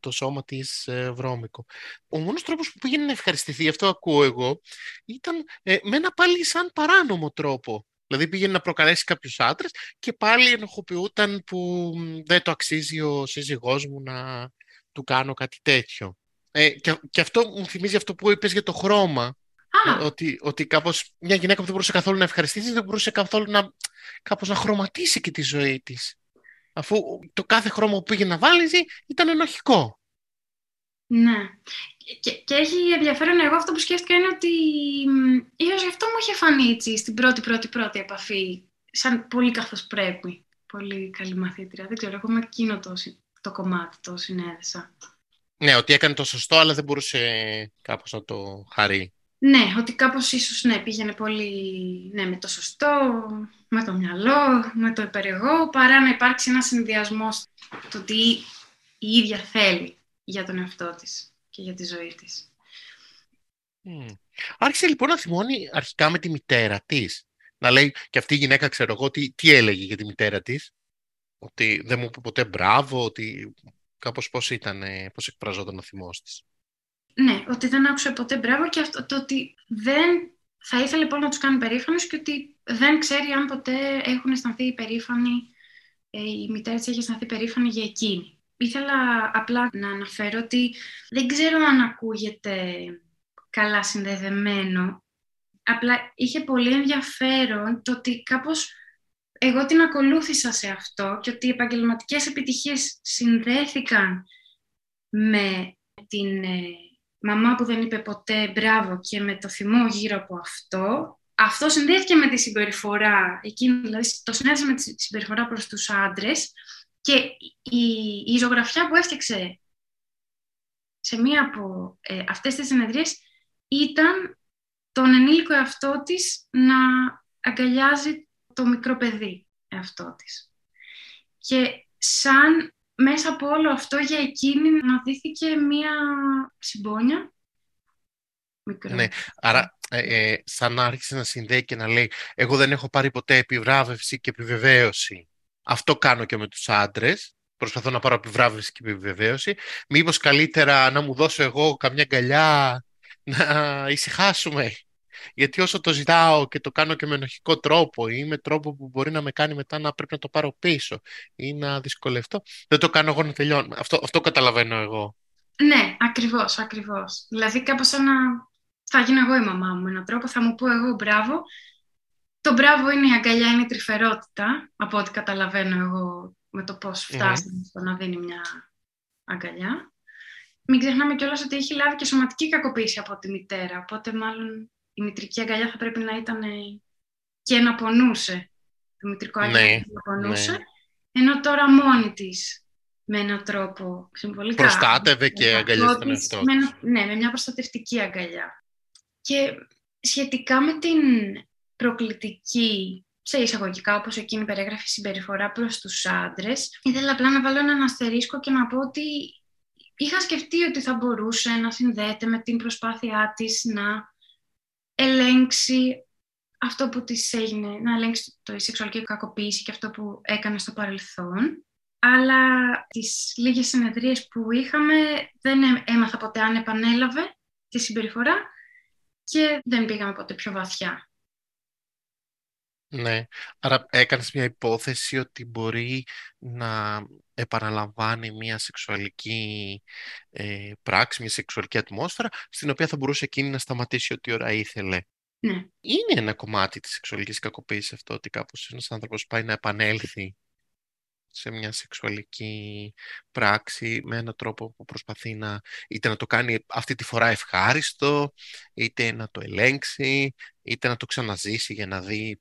το σώμα της ε, βρώμικο. Ο μόνος τρόπος που πήγαινε να ευχαριστηθεί, αυτό ακούω εγώ, ήταν ε, με ένα πάλι σαν παράνομο τρόπο. Δηλαδή πήγαινε να προκαλέσει κάποιους άντρες και πάλι ενοχοποιούταν που δεν το αξίζει ο σύζυγός μου να του κάνω κάτι τέτοιο. Ε, και, και αυτό μου θυμίζει αυτό που είπες για το χρώμα. Ε, ότι, ότι κάπως μια γυναίκα που δεν μπορούσε καθόλου να ευχαριστήσει δεν μπορούσε καθόλου να, κάπως να χρωματίσει και τη ζωή της. Αφού το κάθε χρώμα που πήγε να βάλει ήταν ενοχικό. Ναι. Και, και έχει ενδιαφέρον εγώ αυτό που σκέφτηκα είναι ότι ίσως γι' αυτό μου είχε φανεί έτσι στην πρώτη πρώτη πρώτη επαφή σαν πολύ καθώς πρέπει. Πολύ καλή μαθήτρια. Δεν ξέρω, εγώ με εκείνο το, το κομμάτι το συνέδεσα. Ναι, ότι έκανε το σωστό αλλά δεν μπορούσε κάπως να το χαρεί. Ναι, ότι κάπως ίσως ναι, πήγαινε πολύ ναι, με το σωστό, με το μυαλό, με το υπερεγώ, παρά να υπάρξει ένα συνδυασμός το τι η ίδια θέλει για τον εαυτό της και για τη ζωή της. Mm. Άρχισε λοιπόν να θυμώνει αρχικά με τη μητέρα της. Να λέει και αυτή η γυναίκα, ξέρω εγώ, τι, τι έλεγε για τη μητέρα της. Ότι δεν μου είπε ποτέ μπράβο, ότι κάπως πώς ήταν, πώς εκφραζόταν ο θυμός της. Ναι, ότι δεν άκουσε ποτέ μπράβο και αυτό το ότι δεν θα ήθελε λοιπόν να τους κάνει περήφανους και ότι δεν ξέρει αν ποτέ έχουν αισθανθεί περήφανοι, ε, η μητέρα της έχει αισθανθεί περήφανη για εκείνη. Ήθελα απλά να αναφέρω ότι δεν ξέρω αν ακούγεται καλά συνδεδεμένο. Απλά είχε πολύ ενδιαφέρον το ότι κάπως εγώ την ακολούθησα σε αυτό και ότι οι επαγγελματικές επιτυχίες συνδέθηκαν με την ε, μαμά που δεν είπε ποτέ μπράβο και με το θυμό γύρω από αυτό. Αυτό συνδέθηκε με τη συμπεριφορά, εκείνη, δηλαδή το συνέδεσε με τη συμπεριφορά προς τους άντρες και η, η ζωγραφιά που έφτιαξε σε μία από ε, αυτές τις συνεδρίες ήταν τον ενήλικο εαυτό της να αγκαλιάζει το μικρό παιδί εαυτό της. Και σαν μέσα από όλο αυτό για εκείνη να δίθηκε μία συμπόνια. Μικρό. Ναι, άρα ε, ε, σαν άρχισε να συνδέει και να λέει εγώ δεν έχω πάρει ποτέ επιβράβευση και επιβεβαίωση αυτό κάνω και με τους άντρες. Προσπαθώ να πάρω επιβράβευση και επιβεβαίωση. Μήπως καλύτερα να μου δώσω εγώ καμιά αγκαλιά να ησυχάσουμε; Γιατί όσο το ζητάω και το κάνω και με ενοχικό τρόπο ή με τρόπο που μπορεί να με κάνει μετά να πρέπει να το πάρω πίσω ή να δυσκολευτώ, δεν το κάνω εγώ να τελειώνω. Αυτό, αυτό καταλαβαίνω εγώ. Ναι, ακριβώς, ακριβώς. Δηλαδή κάπως σαν να θα γίνω εγώ η μαμά μου με έναν τρόπο, θα μου πω εγώ μπράβο το μπράβο είναι η αγκαλιά, είναι η τρυφερότητα, από ό,τι καταλαβαίνω εγώ με το πώς φτάσει στο να δίνει μια αγκαλιά. Μην ξεχνάμε κιόλας ότι έχει λάβει και σωματική κακοποίηση από τη μητέρα, οπότε μάλλον η μητρική αγκαλιά θα πρέπει να ήταν και να πονούσε. Το μητρικό αγκαλιά ναι, να πονούσε, ναι. ενώ τώρα μόνη της με έναν τρόπο συμβολικά. Προστάτευε και αγκαλιά τον εαυτό Ναι, με μια προστατευτική αγκαλιά. Και σχετικά με την προκλητική σε εισαγωγικά, όπως εκείνη περιγράφει συμπεριφορά προς τους άντρες. Ήθελα απλά να βάλω έναν αστερίσκο και να πω ότι είχα σκεφτεί ότι θα μπορούσε να συνδέεται με την προσπάθειά της να ελέγξει αυτό που της έγινε, να ελέγξει το, η σεξουαλική κακοποίηση και αυτό που έκανε στο παρελθόν. Αλλά τις λίγες συνεδρίες που είχαμε δεν έμαθα ποτέ αν επανέλαβε τη συμπεριφορά και δεν πήγαμε ποτέ πιο βαθιά. Ναι, άρα έκανες μια υπόθεση ότι μπορεί να επαναλαμβάνει μια σεξουαλική ε, πράξη, μια σεξουαλική ατμόσφαιρα, στην οποία θα μπορούσε εκείνη να σταματήσει ό,τι ώρα ήθελε. Ναι. Είναι ένα κομμάτι της σεξουαλικής κακοποίησης αυτό, ότι κάπως ένας άνθρωπος πάει να επανέλθει σε μια σεξουαλική πράξη με έναν τρόπο που προσπαθεί να είτε να το κάνει αυτή τη φορά ευχάριστο, είτε να το ελέγξει, είτε να το ξαναζήσει για να δει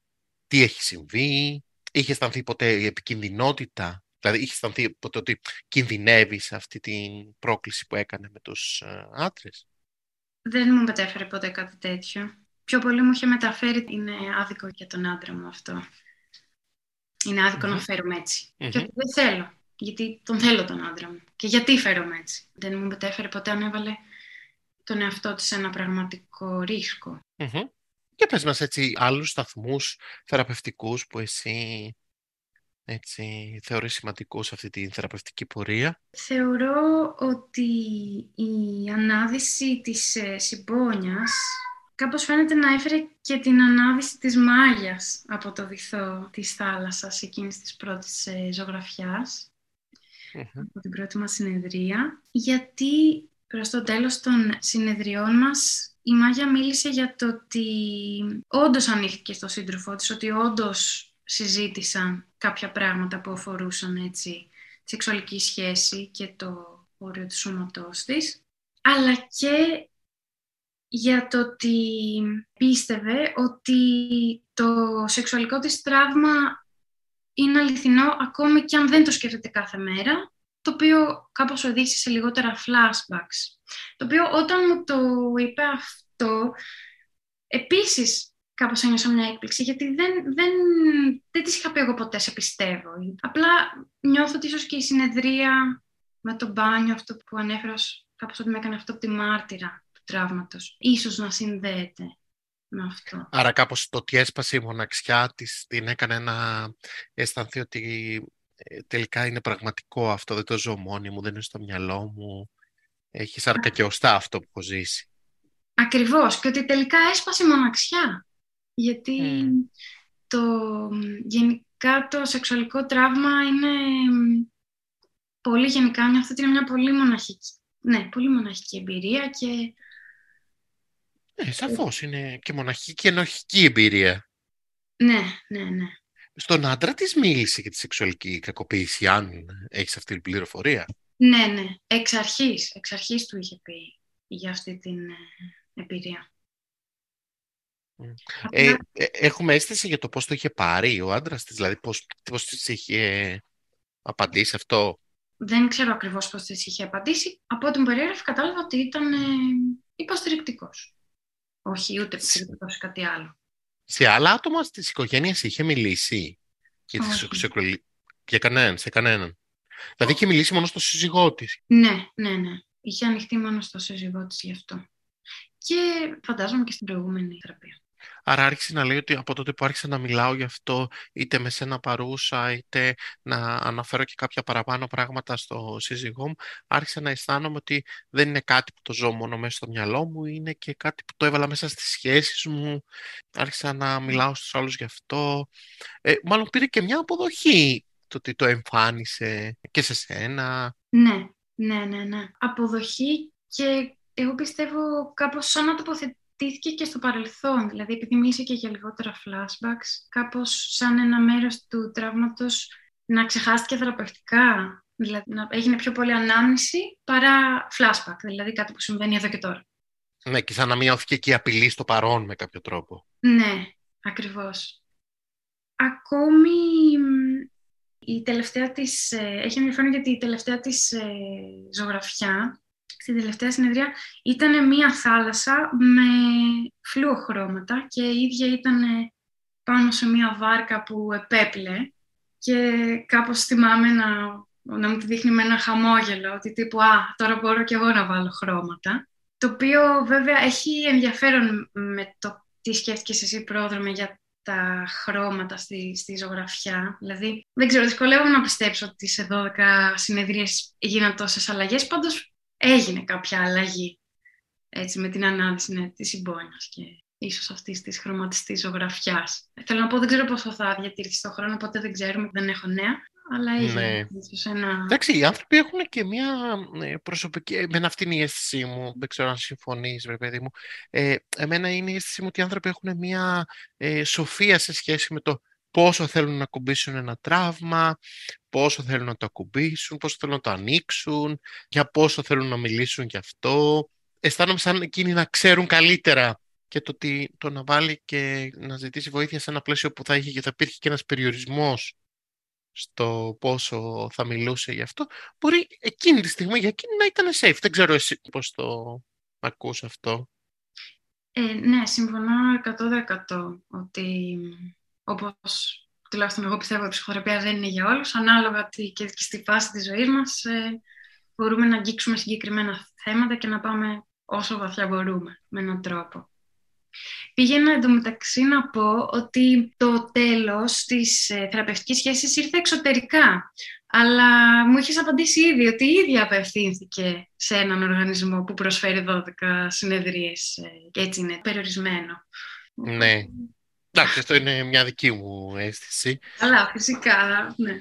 τι έχει συμβεί, είχε αισθανθεί ποτέ η επικινδυνότητα, δηλαδή είχε αισθανθεί ποτέ ότι κινδυνεύει σε αυτή την πρόκληση που έκανε με τους ε, άντρες; Δεν μου μετέφερε ποτέ κάτι τέτοιο. Πιο πολύ μου είχε μεταφέρει είναι άδικο για τον άντρα μου αυτό. Είναι άδικο να φέρουμε έτσι. Και ότι δεν θέλω. Γιατί τον θέλω τον άντρα μου. Και γιατί φέρομαι έτσι. Δεν μου μετέφερε ποτέ αν έβαλε τον εαυτό της σε ένα πραγματικό Και πες μας έτσι άλλους σταθμούς θεραπευτικούς που εσύ έτσι, θεωρείς σημαντικούς σε αυτή τη θεραπευτική πορεία; Θεωρώ ότι η ανάδυση της ε, συμπόνιας κάπως φαίνεται να έφερε και την ανάδυση της μάγιας από το βυθό της θάλασσας εκείνης της πρώτης ε, ζωγραφιας από την πρώτη μας συνεδρία, γιατί προς το τέλος των συνεδριών μας η Μάγια μίλησε για το ότι όντως ανήχθηκε στο σύντροφό της, ότι όντως συζήτησαν κάποια πράγματα που αφορούσαν έτσι, σεξουαλική σχέση και το όριο του σώματός της, αλλά και για το ότι πίστευε ότι το σεξουαλικό της τραύμα είναι αληθινό ακόμη και αν δεν το σκέφτεται κάθε μέρα, το οποίο κάπως οδήγησε σε λιγότερα flashbacks. Το οποίο όταν μου το είπε αυτό, επίσης κάπως ένιωσα μια έκπληξη, γιατί δεν, δεν, δεν της είχα πει εγώ ποτέ σε πιστεύω. Απλά νιώθω ότι ίσως και η συνεδρία με το μπάνιο, αυτό που ανέφερα, κάπως ότι με έκανε αυτό από τη μάρτυρα του τραύματος. Ίσως να συνδέεται με αυτό. Άρα κάπως το ότι έσπασε η μοναξιά της την έκανε να αισθανθεί ότι ε, τελικά είναι πραγματικό αυτό, δεν το ζω μόνη μου, δεν είναι στο μυαλό μου. Έχει σάρκα και οστά αυτό που έχω ζήσει. Ακριβώς. Και ότι τελικά έσπασε η μοναξιά. Γιατί το, γενικά το σεξουαλικό τραύμα είναι πολύ γενικά, νιώθω ότι είναι μια πολύ μοναχική, ναι, πολύ μοναχική εμπειρία και... Ναι, σαφώς είναι και μοναχική και ενοχική εμπειρία. Ναι, ναι, ναι. Στον άντρα της μίλησε για τη σεξουαλική κακοποίηση, αν έχεις αυτή την πληροφορία; Ναι, ναι. Εξ αρχής, εξ αρχής του είχε πει για αυτή την ε, εμπειρία. Ε, ε, έχουμε αίσθηση για το πώς το είχε πάρει ο άντρας της, δηλαδή πώς, πώς της είχε απαντήσει αυτό; Δεν ξέρω ακριβώς πώς της είχε απαντήσει. Από την περίεργη κατάλαβα ότι ήταν ε, υποστηρικτικός. Όχι ούτε υποστηρικτικός κάτι άλλο. Σε άλλα άτομα της οικογένειας είχε μιλήσει για, για κανέναν, σε κανέναν. Δηλαδή είχε μιλήσει μόνο στο σύζυγό της. Ναι, ναι, ναι. Είχε ανοιχτεί μόνο στο σύζυγό της γι' αυτό. Και φαντάζομαι και στην προηγούμενη θεραπεία. Άρα άρχισε να λέει ότι από τότε που άρχισα να μιλάω γι' αυτό, είτε με σένα παρούσα, είτε να αναφέρω και κάποια παραπάνω πράγματα στο σύζυγό μου, άρχισα να αισθάνομαι ότι δεν είναι κάτι που το ζω μόνο μέσα στο μυαλό μου, είναι και κάτι που το έβαλα μέσα στις σχέσεις μου. Άρχισα να μιλάω στους άλλους γι' αυτό. Ε, μάλλον πήρε και μια αποδοχή το ότι το εμφάνισε και σε σένα. Ναι, ναι, ναι, ναι. Αποδοχή και εγώ πιστεύω κάπως σαν να τοποθετήσω τήθηκε και στο παρελθόν, δηλαδή επειδή μίλησε και για λιγότερα flashbacks, κάπως σαν ένα μέρος του τραύματος να ξεχάστηκε θεραπευτικά, δηλαδή να έγινε πιο πολύ ανάμνηση παρά flashback, δηλαδή κάτι που συμβαίνει εδώ και τώρα. Ναι, και σαν να μειώθηκε και η απειλή στο παρόν με κάποιο τρόπο. Ναι, ακριβώς. Ακόμη η τελευταία της, ε, έχει ενδιαφέρον γιατί η τελευταία της ε, ζωγραφιά στην τελευταία συνεδρία ήταν μία θάλασσα με φλούο χρώματα και η ίδια ήταν πάνω σε μία βάρκα που επέπλε και κάπως θυμάμαι να, να μου τη δείχνει με ένα χαμόγελο ότι τύπου «Α, τώρα μπορώ και εγώ να βάλω χρώματα». Το οποίο βέβαια έχει ενδιαφέρον με το τι σκέφτηκες εσύ πρόδρομε για τα χρώματα στη, στη ζωγραφιά. Δηλαδή, δεν ξέρω, δυσκολεύομαι να πιστέψω ότι σε 12 συνεδρίες έγιναν τόσες αλλαγές. Πάντως έγινε κάποια αλλαγή έτσι, με την ανάδυση ναι, της συμπόνιας και ίσως αυτής της χρωματιστής ζωγραφιάς. Θέλω να πω, δεν ξέρω πόσο θα διατηρηθεί στο χρόνο, οπότε δεν ξέρουμε, δεν έχω νέα αλλά έγινε ναι. ένα... Εντάξει, οι άνθρωποι έχουν και μια ε, προσωπική... Εμένα αυτή είναι η αίσθησή μου, δεν ξέρω αν συμφωνείς, βρε παιδί μου. Ε, εμένα είναι η αίσθησή μου ότι οι άνθρωποι έχουν μια ε, σοφία σε σχέση με το πόσο θέλουν να ακουμπήσουν ένα τραύμα, πόσο θέλουν να το ακουμπήσουν, πόσο θέλουν να το ανοίξουν, για πόσο θέλουν να μιλήσουν γι' αυτό. Αισθάνομαι σαν εκείνοι να ξέρουν καλύτερα και το, ότι, το να βάλει και να ζητήσει βοήθεια σε ένα πλαίσιο που θα είχε και θα υπήρχε και ένας περιορισμός στο πόσο θα μιλούσε γι' αυτό, μπορεί εκείνη τη στιγμή για εκείνη να ήταν safe. Δεν ξέρω εσύ πώς το ακούς αυτό. Ε, ναι, συμφωνώ 100% ότι όπως τουλάχιστον εγώ πιστεύω η ψυχοθεραπεία δεν είναι για όλους, ανάλογα και στη φάση της ζωής μας ε, μπορούμε να αγγίξουμε συγκεκριμένα θέματα και να πάμε όσο βαθιά μπορούμε με έναν τρόπο. Πήγαινα εντωμεταξύ να πω ότι το τέλος της ε, θεραπευτικής σχέσης ήρθε εξωτερικά. Αλλά μου είχες απαντήσει ήδη ότι η ίδια απευθύνθηκε σε έναν οργανισμό που προσφέρει 12 συνεδρίες ε, και έτσι είναι περιορισμένο. Ναι. Εντάξει, αυτό είναι μια δική μου αίσθηση. Αλλά φυσικά, ναι.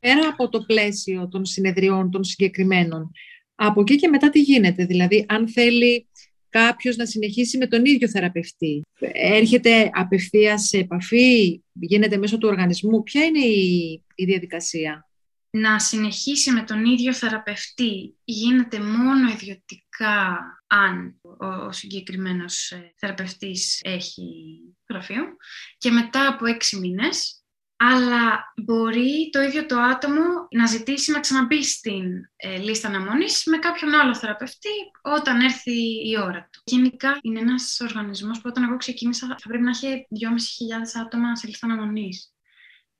Πέρα από το πλαίσιο των συνεδριών των συγκεκριμένων, από εκεί και μετά τι γίνεται; Δηλαδή, αν θέλει κάποιος να συνεχίσει με τον ίδιο θεραπευτή. Έρχεται απευθείας σε επαφή, γίνεται μέσω του οργανισμού. Ποια είναι η, η διαδικασία; Να συνεχίσει με τον ίδιο θεραπευτή γίνεται μόνο ιδιωτικά αν ο, ο συγκεκριμένος ε, θεραπευτής έχει γραφείο και μετά από έξι μήνες αλλά μπορεί το ίδιο το άτομο να ζητήσει να ξαναμπεί στην ε, λίστα αναμονής με κάποιον άλλο θεραπευτή όταν έρθει η ώρα του. Γενικά είναι ένας οργανισμός που όταν εγώ ξεκίνησα θα πρέπει να έχει 2.500 άτομα σε λίστα αναμονής.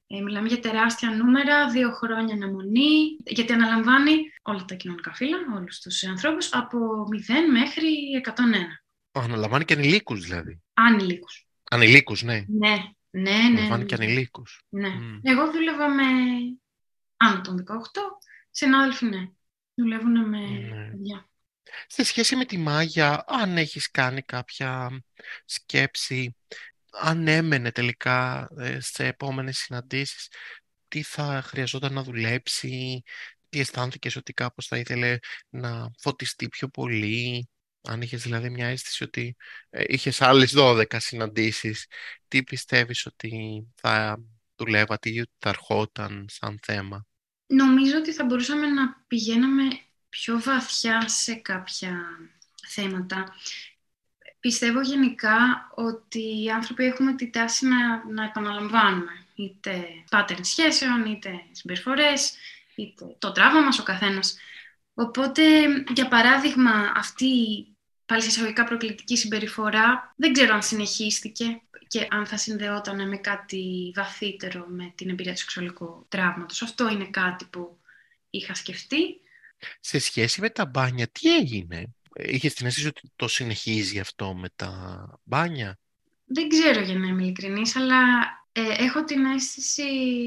Ε, μιλάμε για τεράστια νούμερα, δύο χρόνια αναμονή, γιατί αναλαμβάνει όλα τα κοινωνικά φύλλα, όλους τους ανθρώπους, από 0 μέχρι 101. Αναλαμβάνει και ανηλίκους δηλαδή. Ανηλίκους. Ανηλίκους, ναι. Ναι, ναι, ναι. Λαμβάνει και ανηλίκους. Ναι. Εγώ δούλευα με άνω των 18, συνάδελφοι ναι. Δουλεύουν με ναι. παιδιά. Σε σχέση με τη μάγια, αν έχεις κάνει κάποια σκέψη, αν έμενε τελικά ε, σε επόμενες συναντήσεις, τι θα χρειαζόταν να δουλέψει, τι αισθάνθηκες ότι κάπως θα ήθελε να φωτιστεί πιο πολύ, αν είχες δηλαδή μια αίσθηση ότι ε, είχες άλλες 12 συναντήσεις, τι πιστεύεις ότι θα δουλεύατε ή ότι θα ερχόταν σαν θέμα; Νομίζω ότι θα μπορούσαμε να πηγαίναμε πιο βαθιά σε κάποια θέματα. Πιστεύω γενικά ότι οι άνθρωποι έχουμε τη τάση να, να επαναλαμβάνουμε είτε pattern σχέσεων, είτε συμπεριφορές, είτε το τραύμα μας ο καθένας. Οπότε, για παράδειγμα, αυτή πάλι σε εισαγωγικά προκλητική συμπεριφορά δεν ξέρω αν συνεχίστηκε και αν θα συνδεόταν με κάτι βαθύτερο με την εμπειρία του σεξουαλικού τραύματος. Αυτό είναι κάτι που είχα σκεφτεί. Σε σχέση με τα μπάνια, τι έγινε; Είχες την αίσθηση ότι το συνεχίζει αυτό με τα μπάνια; Δεν ξέρω για να είμαι ειλικρινής, αλλά ε, έχω την αίσθηση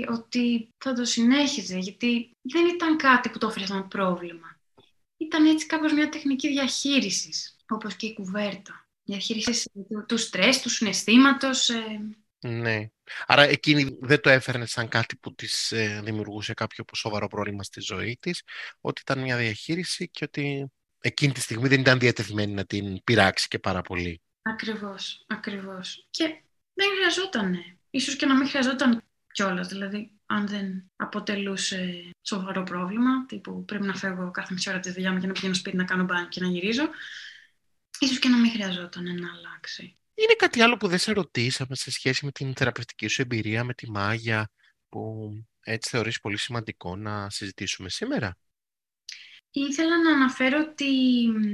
ότι θα το συνέχιζε, γιατί δεν ήταν κάτι που το έφερε σαν πρόβλημα. Ήταν έτσι κάπως μια τεχνική διαχείρισης όπως και η κουβέρτα. Διαχείρισης του στρες, του συναισθήματος. Ε. Ναι. Άρα εκείνη δεν το έφερνε σαν κάτι που της ε, δημιουργούσε κάποιο σοβαρό πρόβλημα στη ζωή της, ότι ήταν μια διαχείριση και ότι εκείνη τη στιγμή δεν ήταν διατεθειμένη να την πειράξει και πάρα πολύ. Ακριβώς, ακριβώς. Και δεν χρειαζόταν. Ίσως και να μην χρειαζόταν κιόλας. Δηλαδή, αν δεν αποτελούσε σοβαρό πρόβλημα, τύπου πρέπει να φεύγω κάθε μισή ώρα τη δουλειά μου και να πηγαίνω σπίτι να κάνω μπάνι και να γυρίζω, ίσως και να μην χρειαζόταν να αλλάξει. Είναι κάτι άλλο που δεν σε ρωτήσαμε σε σχέση με την θεραπευτική σου εμπειρία με τη μάγια που έτσι θεωρείς πολύ σημαντικό να συζητήσουμε σήμερα; Ήθελα να αναφέρω ότι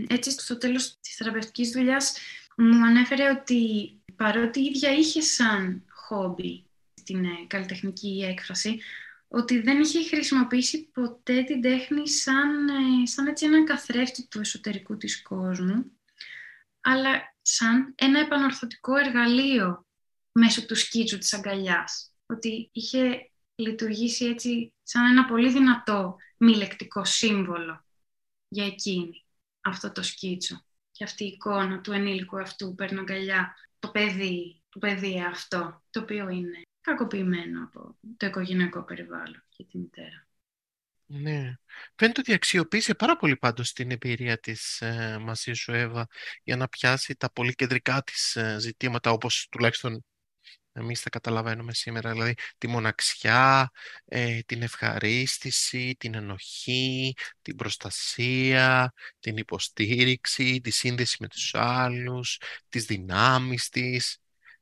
έτσι στο τέλος της θεραπευτικής δουλειάς μου ανέφερε ότι παρότι η ίδια είχε σαν χόμπι την ε, καλλιτεχνική έκφραση, ότι δεν είχε χρησιμοποιήσει ποτέ την τέχνη σαν, ε, σαν έτσι έναν καθρέφτη του εσωτερικού της κόσμου αλλά σαν ένα επανορθωτικό εργαλείο μέσω του σκίτσου της αγκαλιάς. Ότι είχε λειτουργήσει έτσι σαν ένα πολύ δυνατό μη λεκτικό σύμβολο για εκείνη αυτό το σκίτσο. Και αυτή η εικόνα του ενήλικου αυτού παίρνει αγκαλιά το παιδί, το παιδί αυτό, το οποίο είναι κακοποιημένο από το οικογενειακό περιβάλλον και τη μητέρα. Ναι. Φαίνεται ότι αξιοποίησε πάρα πολύ πάντως την εμπειρία της ε, μαζί σου, Εύα, για να πιάσει τα πολύ κεντρικά της ε, ζητήματα, όπως τουλάχιστον εμείς τα καταλαβαίνουμε σήμερα, δηλαδή τη μοναξιά, ε, την ευχαρίστηση, την ενοχή, την προστασία, την υποστήριξη, τη σύνδεση με τους άλλους, τις δυνάμεις της.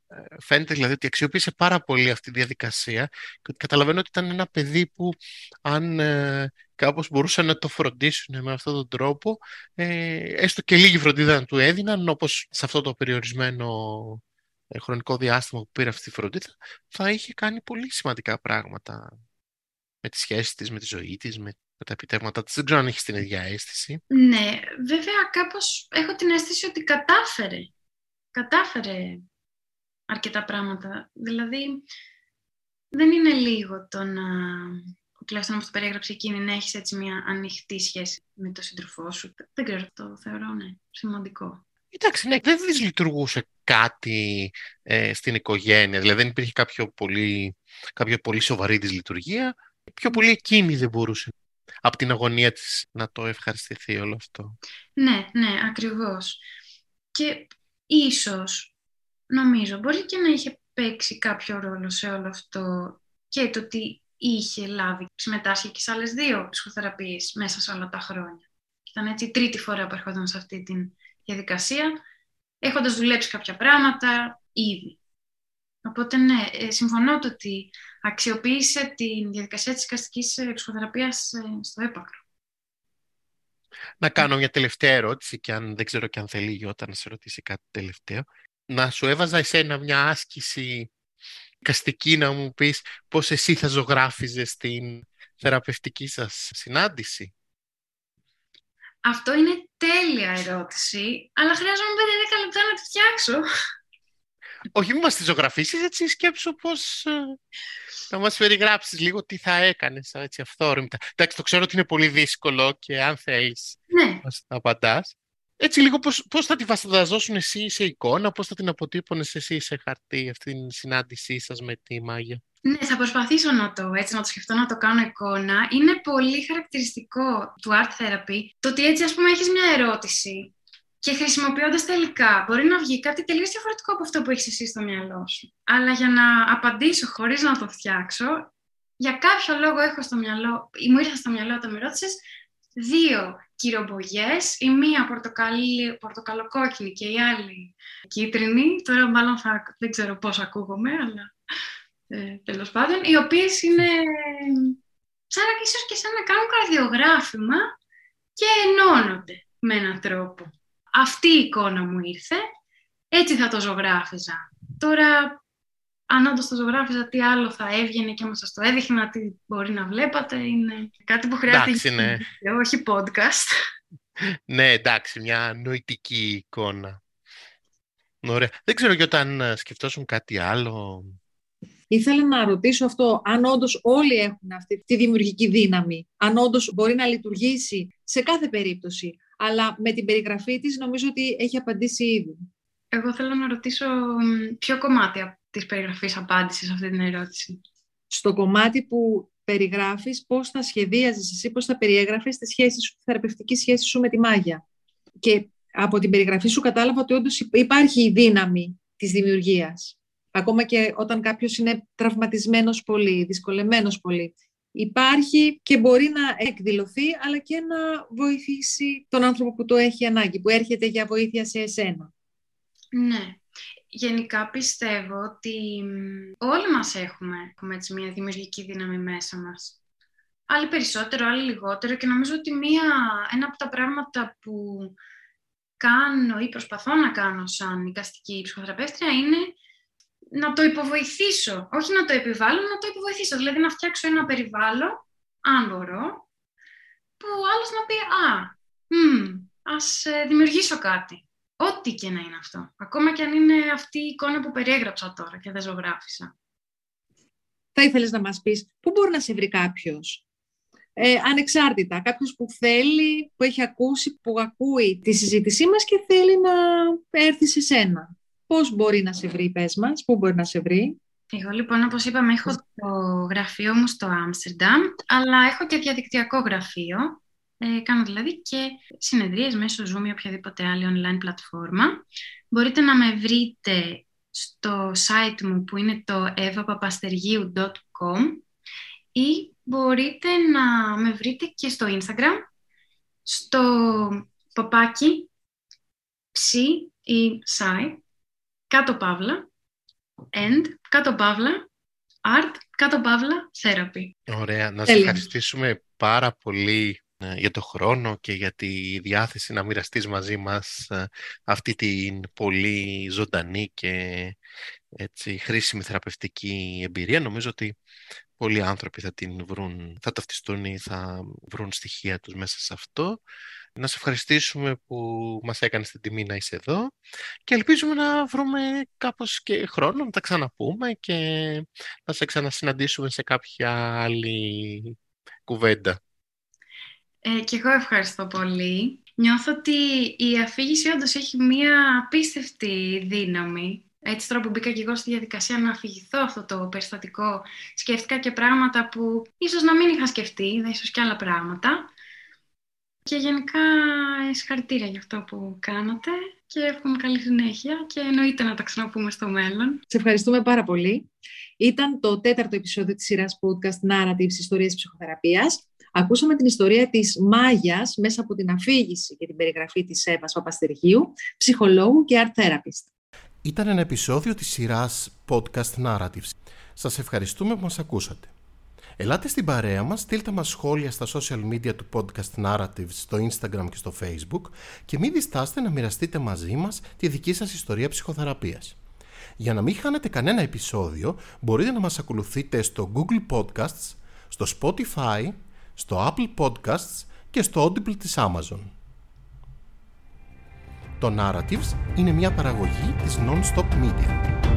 Ε, φαίνεται δηλαδή ότι αξιοποίησε πάρα πολύ αυτή τη διαδικασία και ότι καταλαβαίνω ότι ήταν ένα παιδί που αν ε, κάπως μπορούσαν να το φροντίσουν με αυτόν τον τρόπο, ε, έστω και λίγη φροντίδα να του έδιναν, όπως σε αυτό το περιορισμένο ε, χρονικό διάστημα που πήρε αυτή τη φροντίδα, θα είχε κάνει πολύ σημαντικά πράγματα με τις σχέσεις της, με τη ζωή της, με, τα επιτεύγματα της. Δεν ξέρω αν έχεις την ίδια αίσθηση. Ναι, βέβαια κάπως έχω την αίσθηση ότι κατάφερε. Κατάφερε αρκετά πράγματα. Δηλαδή, δεν είναι λίγο το να, τουλάχιστον όπως το περιέγραψε εκείνη, να έχεις έτσι μια ανοιχτή σχέση με τον σύντροφό σου. Δεν ξέρω, το θεωρώ, ναι, σημαντικό. Εντάξει, ναι, δεν δυσλειτουργούσε κάτι ε, στην οικογένεια. Δηλαδή δεν υπήρχε κάποιο πολύ, κάποιο πολύ σοβαρή δυσλειτουργία. Πιο πολύ εκείνη δεν μπορούσε από την αγωνία της να το ευχαριστηθεί όλο αυτό. Ναι, ναι, ακριβώς. Και ίσως, νομίζω, μπορεί και να είχε παίξει κάποιο ρόλο σε όλο αυτό και το ότι είχε λάβει, συμμετάσχει και σε άλλες δύο ψυχοθεραπείες μέσα σε όλα τα χρόνια. Ήταν έτσι η τρίτη φορά που έρχονταν σε αυτή τη διαδικασία έχοντας δουλέψει κάποια πράγματα ήδη. Οπότε ναι, ε, συμφωνώ το ότι αξιοποίησε τη διαδικασία της οικαστικής ε, ψυχοθεραπείας ε, στο έπακρο. Να κάνω μια τελευταία ερώτηση και αν δεν ξέρω και αν θέλει η Γιώτα να σε ρωτήσει κάτι τελευταίο. Να σου έβαζα εσένα μια άσκηση καστική να μου πεις πώς εσύ θα ζωγράφιζες την θεραπευτική σας συνάντηση; Αυτό είναι τέλεια ερώτηση, αλλά χρειάζομαι 5-10 λεπτά να τη φτιάξω. Όχι, μην μας τη ζωγραφίσεις, έτσι σκέψου πώς... να μας περιγράψεις λίγο τι θα έκανες, έτσι, αυθόρμητα. Εντάξει, το ξέρω ότι είναι πολύ δύσκολο και αν θέλεις ναι. μας απαντάς. Έτσι λίγο πώς, πώς θα τη βασταδαζώσουν εσύ σε εικόνα, πώς θα την αποτύπωνες εσύ σε χαρτί αυτή την συνάντησή σας με τη Μάγια; Ναι, θα προσπαθήσω να το, έτσι, να το σκεφτώ, να το κάνω εικόνα. Είναι πολύ χαρακτηριστικό του art therapy το ότι έτσι, ας πούμε, έχεις μια ερώτηση και χρησιμοποιώντας τελικά μπορεί να βγει κάτι τελείως διαφορετικό από αυτό που έχεις εσύ στο μυαλό σου. Αλλά για να απαντήσω χωρίς να το φτιάξω, για κάποιο λόγο έχω στο μυαλό, ή μου ήρθε στο μυαλό όταν με ρώτησες, δύο κυρομπογιέ, η μία πορτοκαλοκόκκινη και η άλλη κίτρινη. Τώρα μάλλον θα, δεν ξέρω πώς ακούγομαι, αλλά ε, τέλος πάντων, οι οποίες είναι σαν ίσως και σαν να κάνουν καρδιογράφημα και ενώνονται με έναν τρόπο. Αυτή η εικόνα μου ήρθε, έτσι θα το ζωγράφιζα. Τώρα, αν όντως το ζωγράφιζα, τι άλλο θα έβγαινε και μας σας το έδειχνα, τι μπορεί να βλέπατε, είναι κάτι που χρειάζεται ναι. όχι podcast. ναι, εντάξει, μια νοητική εικόνα. Ωραία. Δεν ξέρω και όταν σκεφτόσουν κάτι άλλο, Ήθελα να ρωτήσω αυτό, αν όντως όλοι έχουν αυτή τη δημιουργική δύναμη, αν όντως μπορεί να λειτουργήσει σε κάθε περίπτωση. Αλλά με την περιγραφή της νομίζω ότι έχει απαντήσει ήδη. Εγώ θέλω να ρωτήσω ποιο κομμάτι της περιγραφής απάντησε σε αυτή την ερώτηση. Στο κομμάτι που περιγράφεις πώς θα σχεδίαζες εσύ, πώς θα περιέγραφες τη σχέση σου, τη θεραπευτική σχέση σου με τη μάγια. Και από την περιγραφή σου κατάλαβα ότι όντως υπάρχει η δύναμη της δημιουργίας. Ακόμα και όταν κάποιος είναι τραυματισμένος πολύ, δυσκολεμένος πολύ. Υπάρχει και μπορεί να εκδηλωθεί, αλλά και να βοηθήσει τον άνθρωπο που το έχει ανάγκη, που έρχεται για βοήθεια σε εσένα. Ναι. Γενικά πιστεύω ότι όλοι μας έχουμε, έχουμε έτσι μια δημιουργική δύναμη μέσα μας. Άλλοι περισσότερο, άλλοι λιγότερο και νομίζω ότι μια, ένα από τα πράγματα που κάνω ή προσπαθώ να κάνω σαν οικαστική ψυχοθεραπεύτρια είναι να το υποβοηθήσω. Όχι να το επιβάλλω, να το υποβοηθήσω. Δηλαδή να φτιάξω ένα περιβάλλον, αν μπορώ, που άλλος να πει «Α, μ, ας ε, δημιουργήσω κάτι». Ό,τι και να είναι αυτό. Ακόμα και αν είναι αυτή η εικόνα που περιέγραψα τώρα και δεν ζωγράφισα. Θα ήθελες να μας πεις πού μπορεί να σε βρει κάποιος; Ε, ανεξάρτητα, κάποιος που θέλει, που έχει ακούσει, που ακούει τη συζήτησή μας και θέλει να έρθει σε σένα. Πώς μπορεί να σε βρει, πες μας, πού μπορεί να σε βρει; Εγώ λοιπόν, όπως είπαμε, έχω το γραφείο μου στο Άμστερνταμ, αλλά έχω και διαδικτυακό γραφείο. Ε, κάνω δηλαδή και συνεδρίες μέσω Zoom ή οποιαδήποτε άλλη online πλατφόρμα. Μπορείτε να με βρείτε στο site μου που είναι το evapapasterigiu.com ή μπορείτε να με βρείτε και στο Instagram, στο παπάκι ψι ή site, κάτω παύλα, and, κάτω παύλα, art, κάτω παύλα, therapy. Ωραία. Να σε ευχαριστήσουμε πάρα πολύ ε, για το χρόνο και για τη διάθεση να μοιραστείς μαζί μας ε, αυτή την πολύ ζωντανή και έτσι, χρήσιμη θεραπευτική εμπειρία. Νομίζω ότι πολλοί άνθρωποι θα την βρουν, θα ταυτιστούν ή θα βρουν στοιχεία τους μέσα σε αυτό. Να σε ευχαριστήσουμε που μας έκανες την τιμή να είσαι εδώ και ελπίζουμε να βρούμε κάπως και χρόνο να τα ξαναπούμε και να σε ξανασυναντήσουμε σε κάποια άλλη κουβέντα. Ε, και εγώ ευχαριστώ πολύ. Νιώθω ότι η αφήγηση όντως έχει μία απίστευτη δύναμη. Έτσι τώρα που μπήκα και εγώ στη διαδικασία να αφηγηθώ αυτό το περιστατικό, σκέφτηκα και πράγματα που ίσως να μην είχα σκεφτεί, ίσως και άλλα πράγματα. Και γενικά συγχαρητήρια για αυτό που κάνατε και εύχομαι καλή συνέχεια και εννοείται να τα ξαναπούμε στο μέλλον. Σε ευχαριστούμε πάρα πολύ. Ήταν το τέταρτο επεισόδιο της σειράς podcast Narratives Ιστορίες Ψυχοθεραπείας. Ακούσαμε την ιστορία της Μάγιας μέσα από την αφήγηση και την περιγραφή της Εύας Παπαστεργίου, ψυχολόγου και art therapist. Ήταν ένα επεισόδιο της σειράς podcast Narratives. Σας ευχαριστούμε που μας ακούσατε. Ελάτε στην παρέα μας, στείλτε μας σχόλια στα social media του podcast Narratives, στο Instagram και στο Facebook και μην διστάστε να μοιραστείτε μαζί μας τη δική σας ιστορία ψυχοθεραπείας. Για να μην χάνετε κανένα επεισόδιο, μπορείτε να μας ακολουθείτε στο Google Podcasts, στο Spotify, στο Apple Podcasts και στο Audible της Amazon. Το Narratives είναι μια παραγωγή της Non-Stop Media.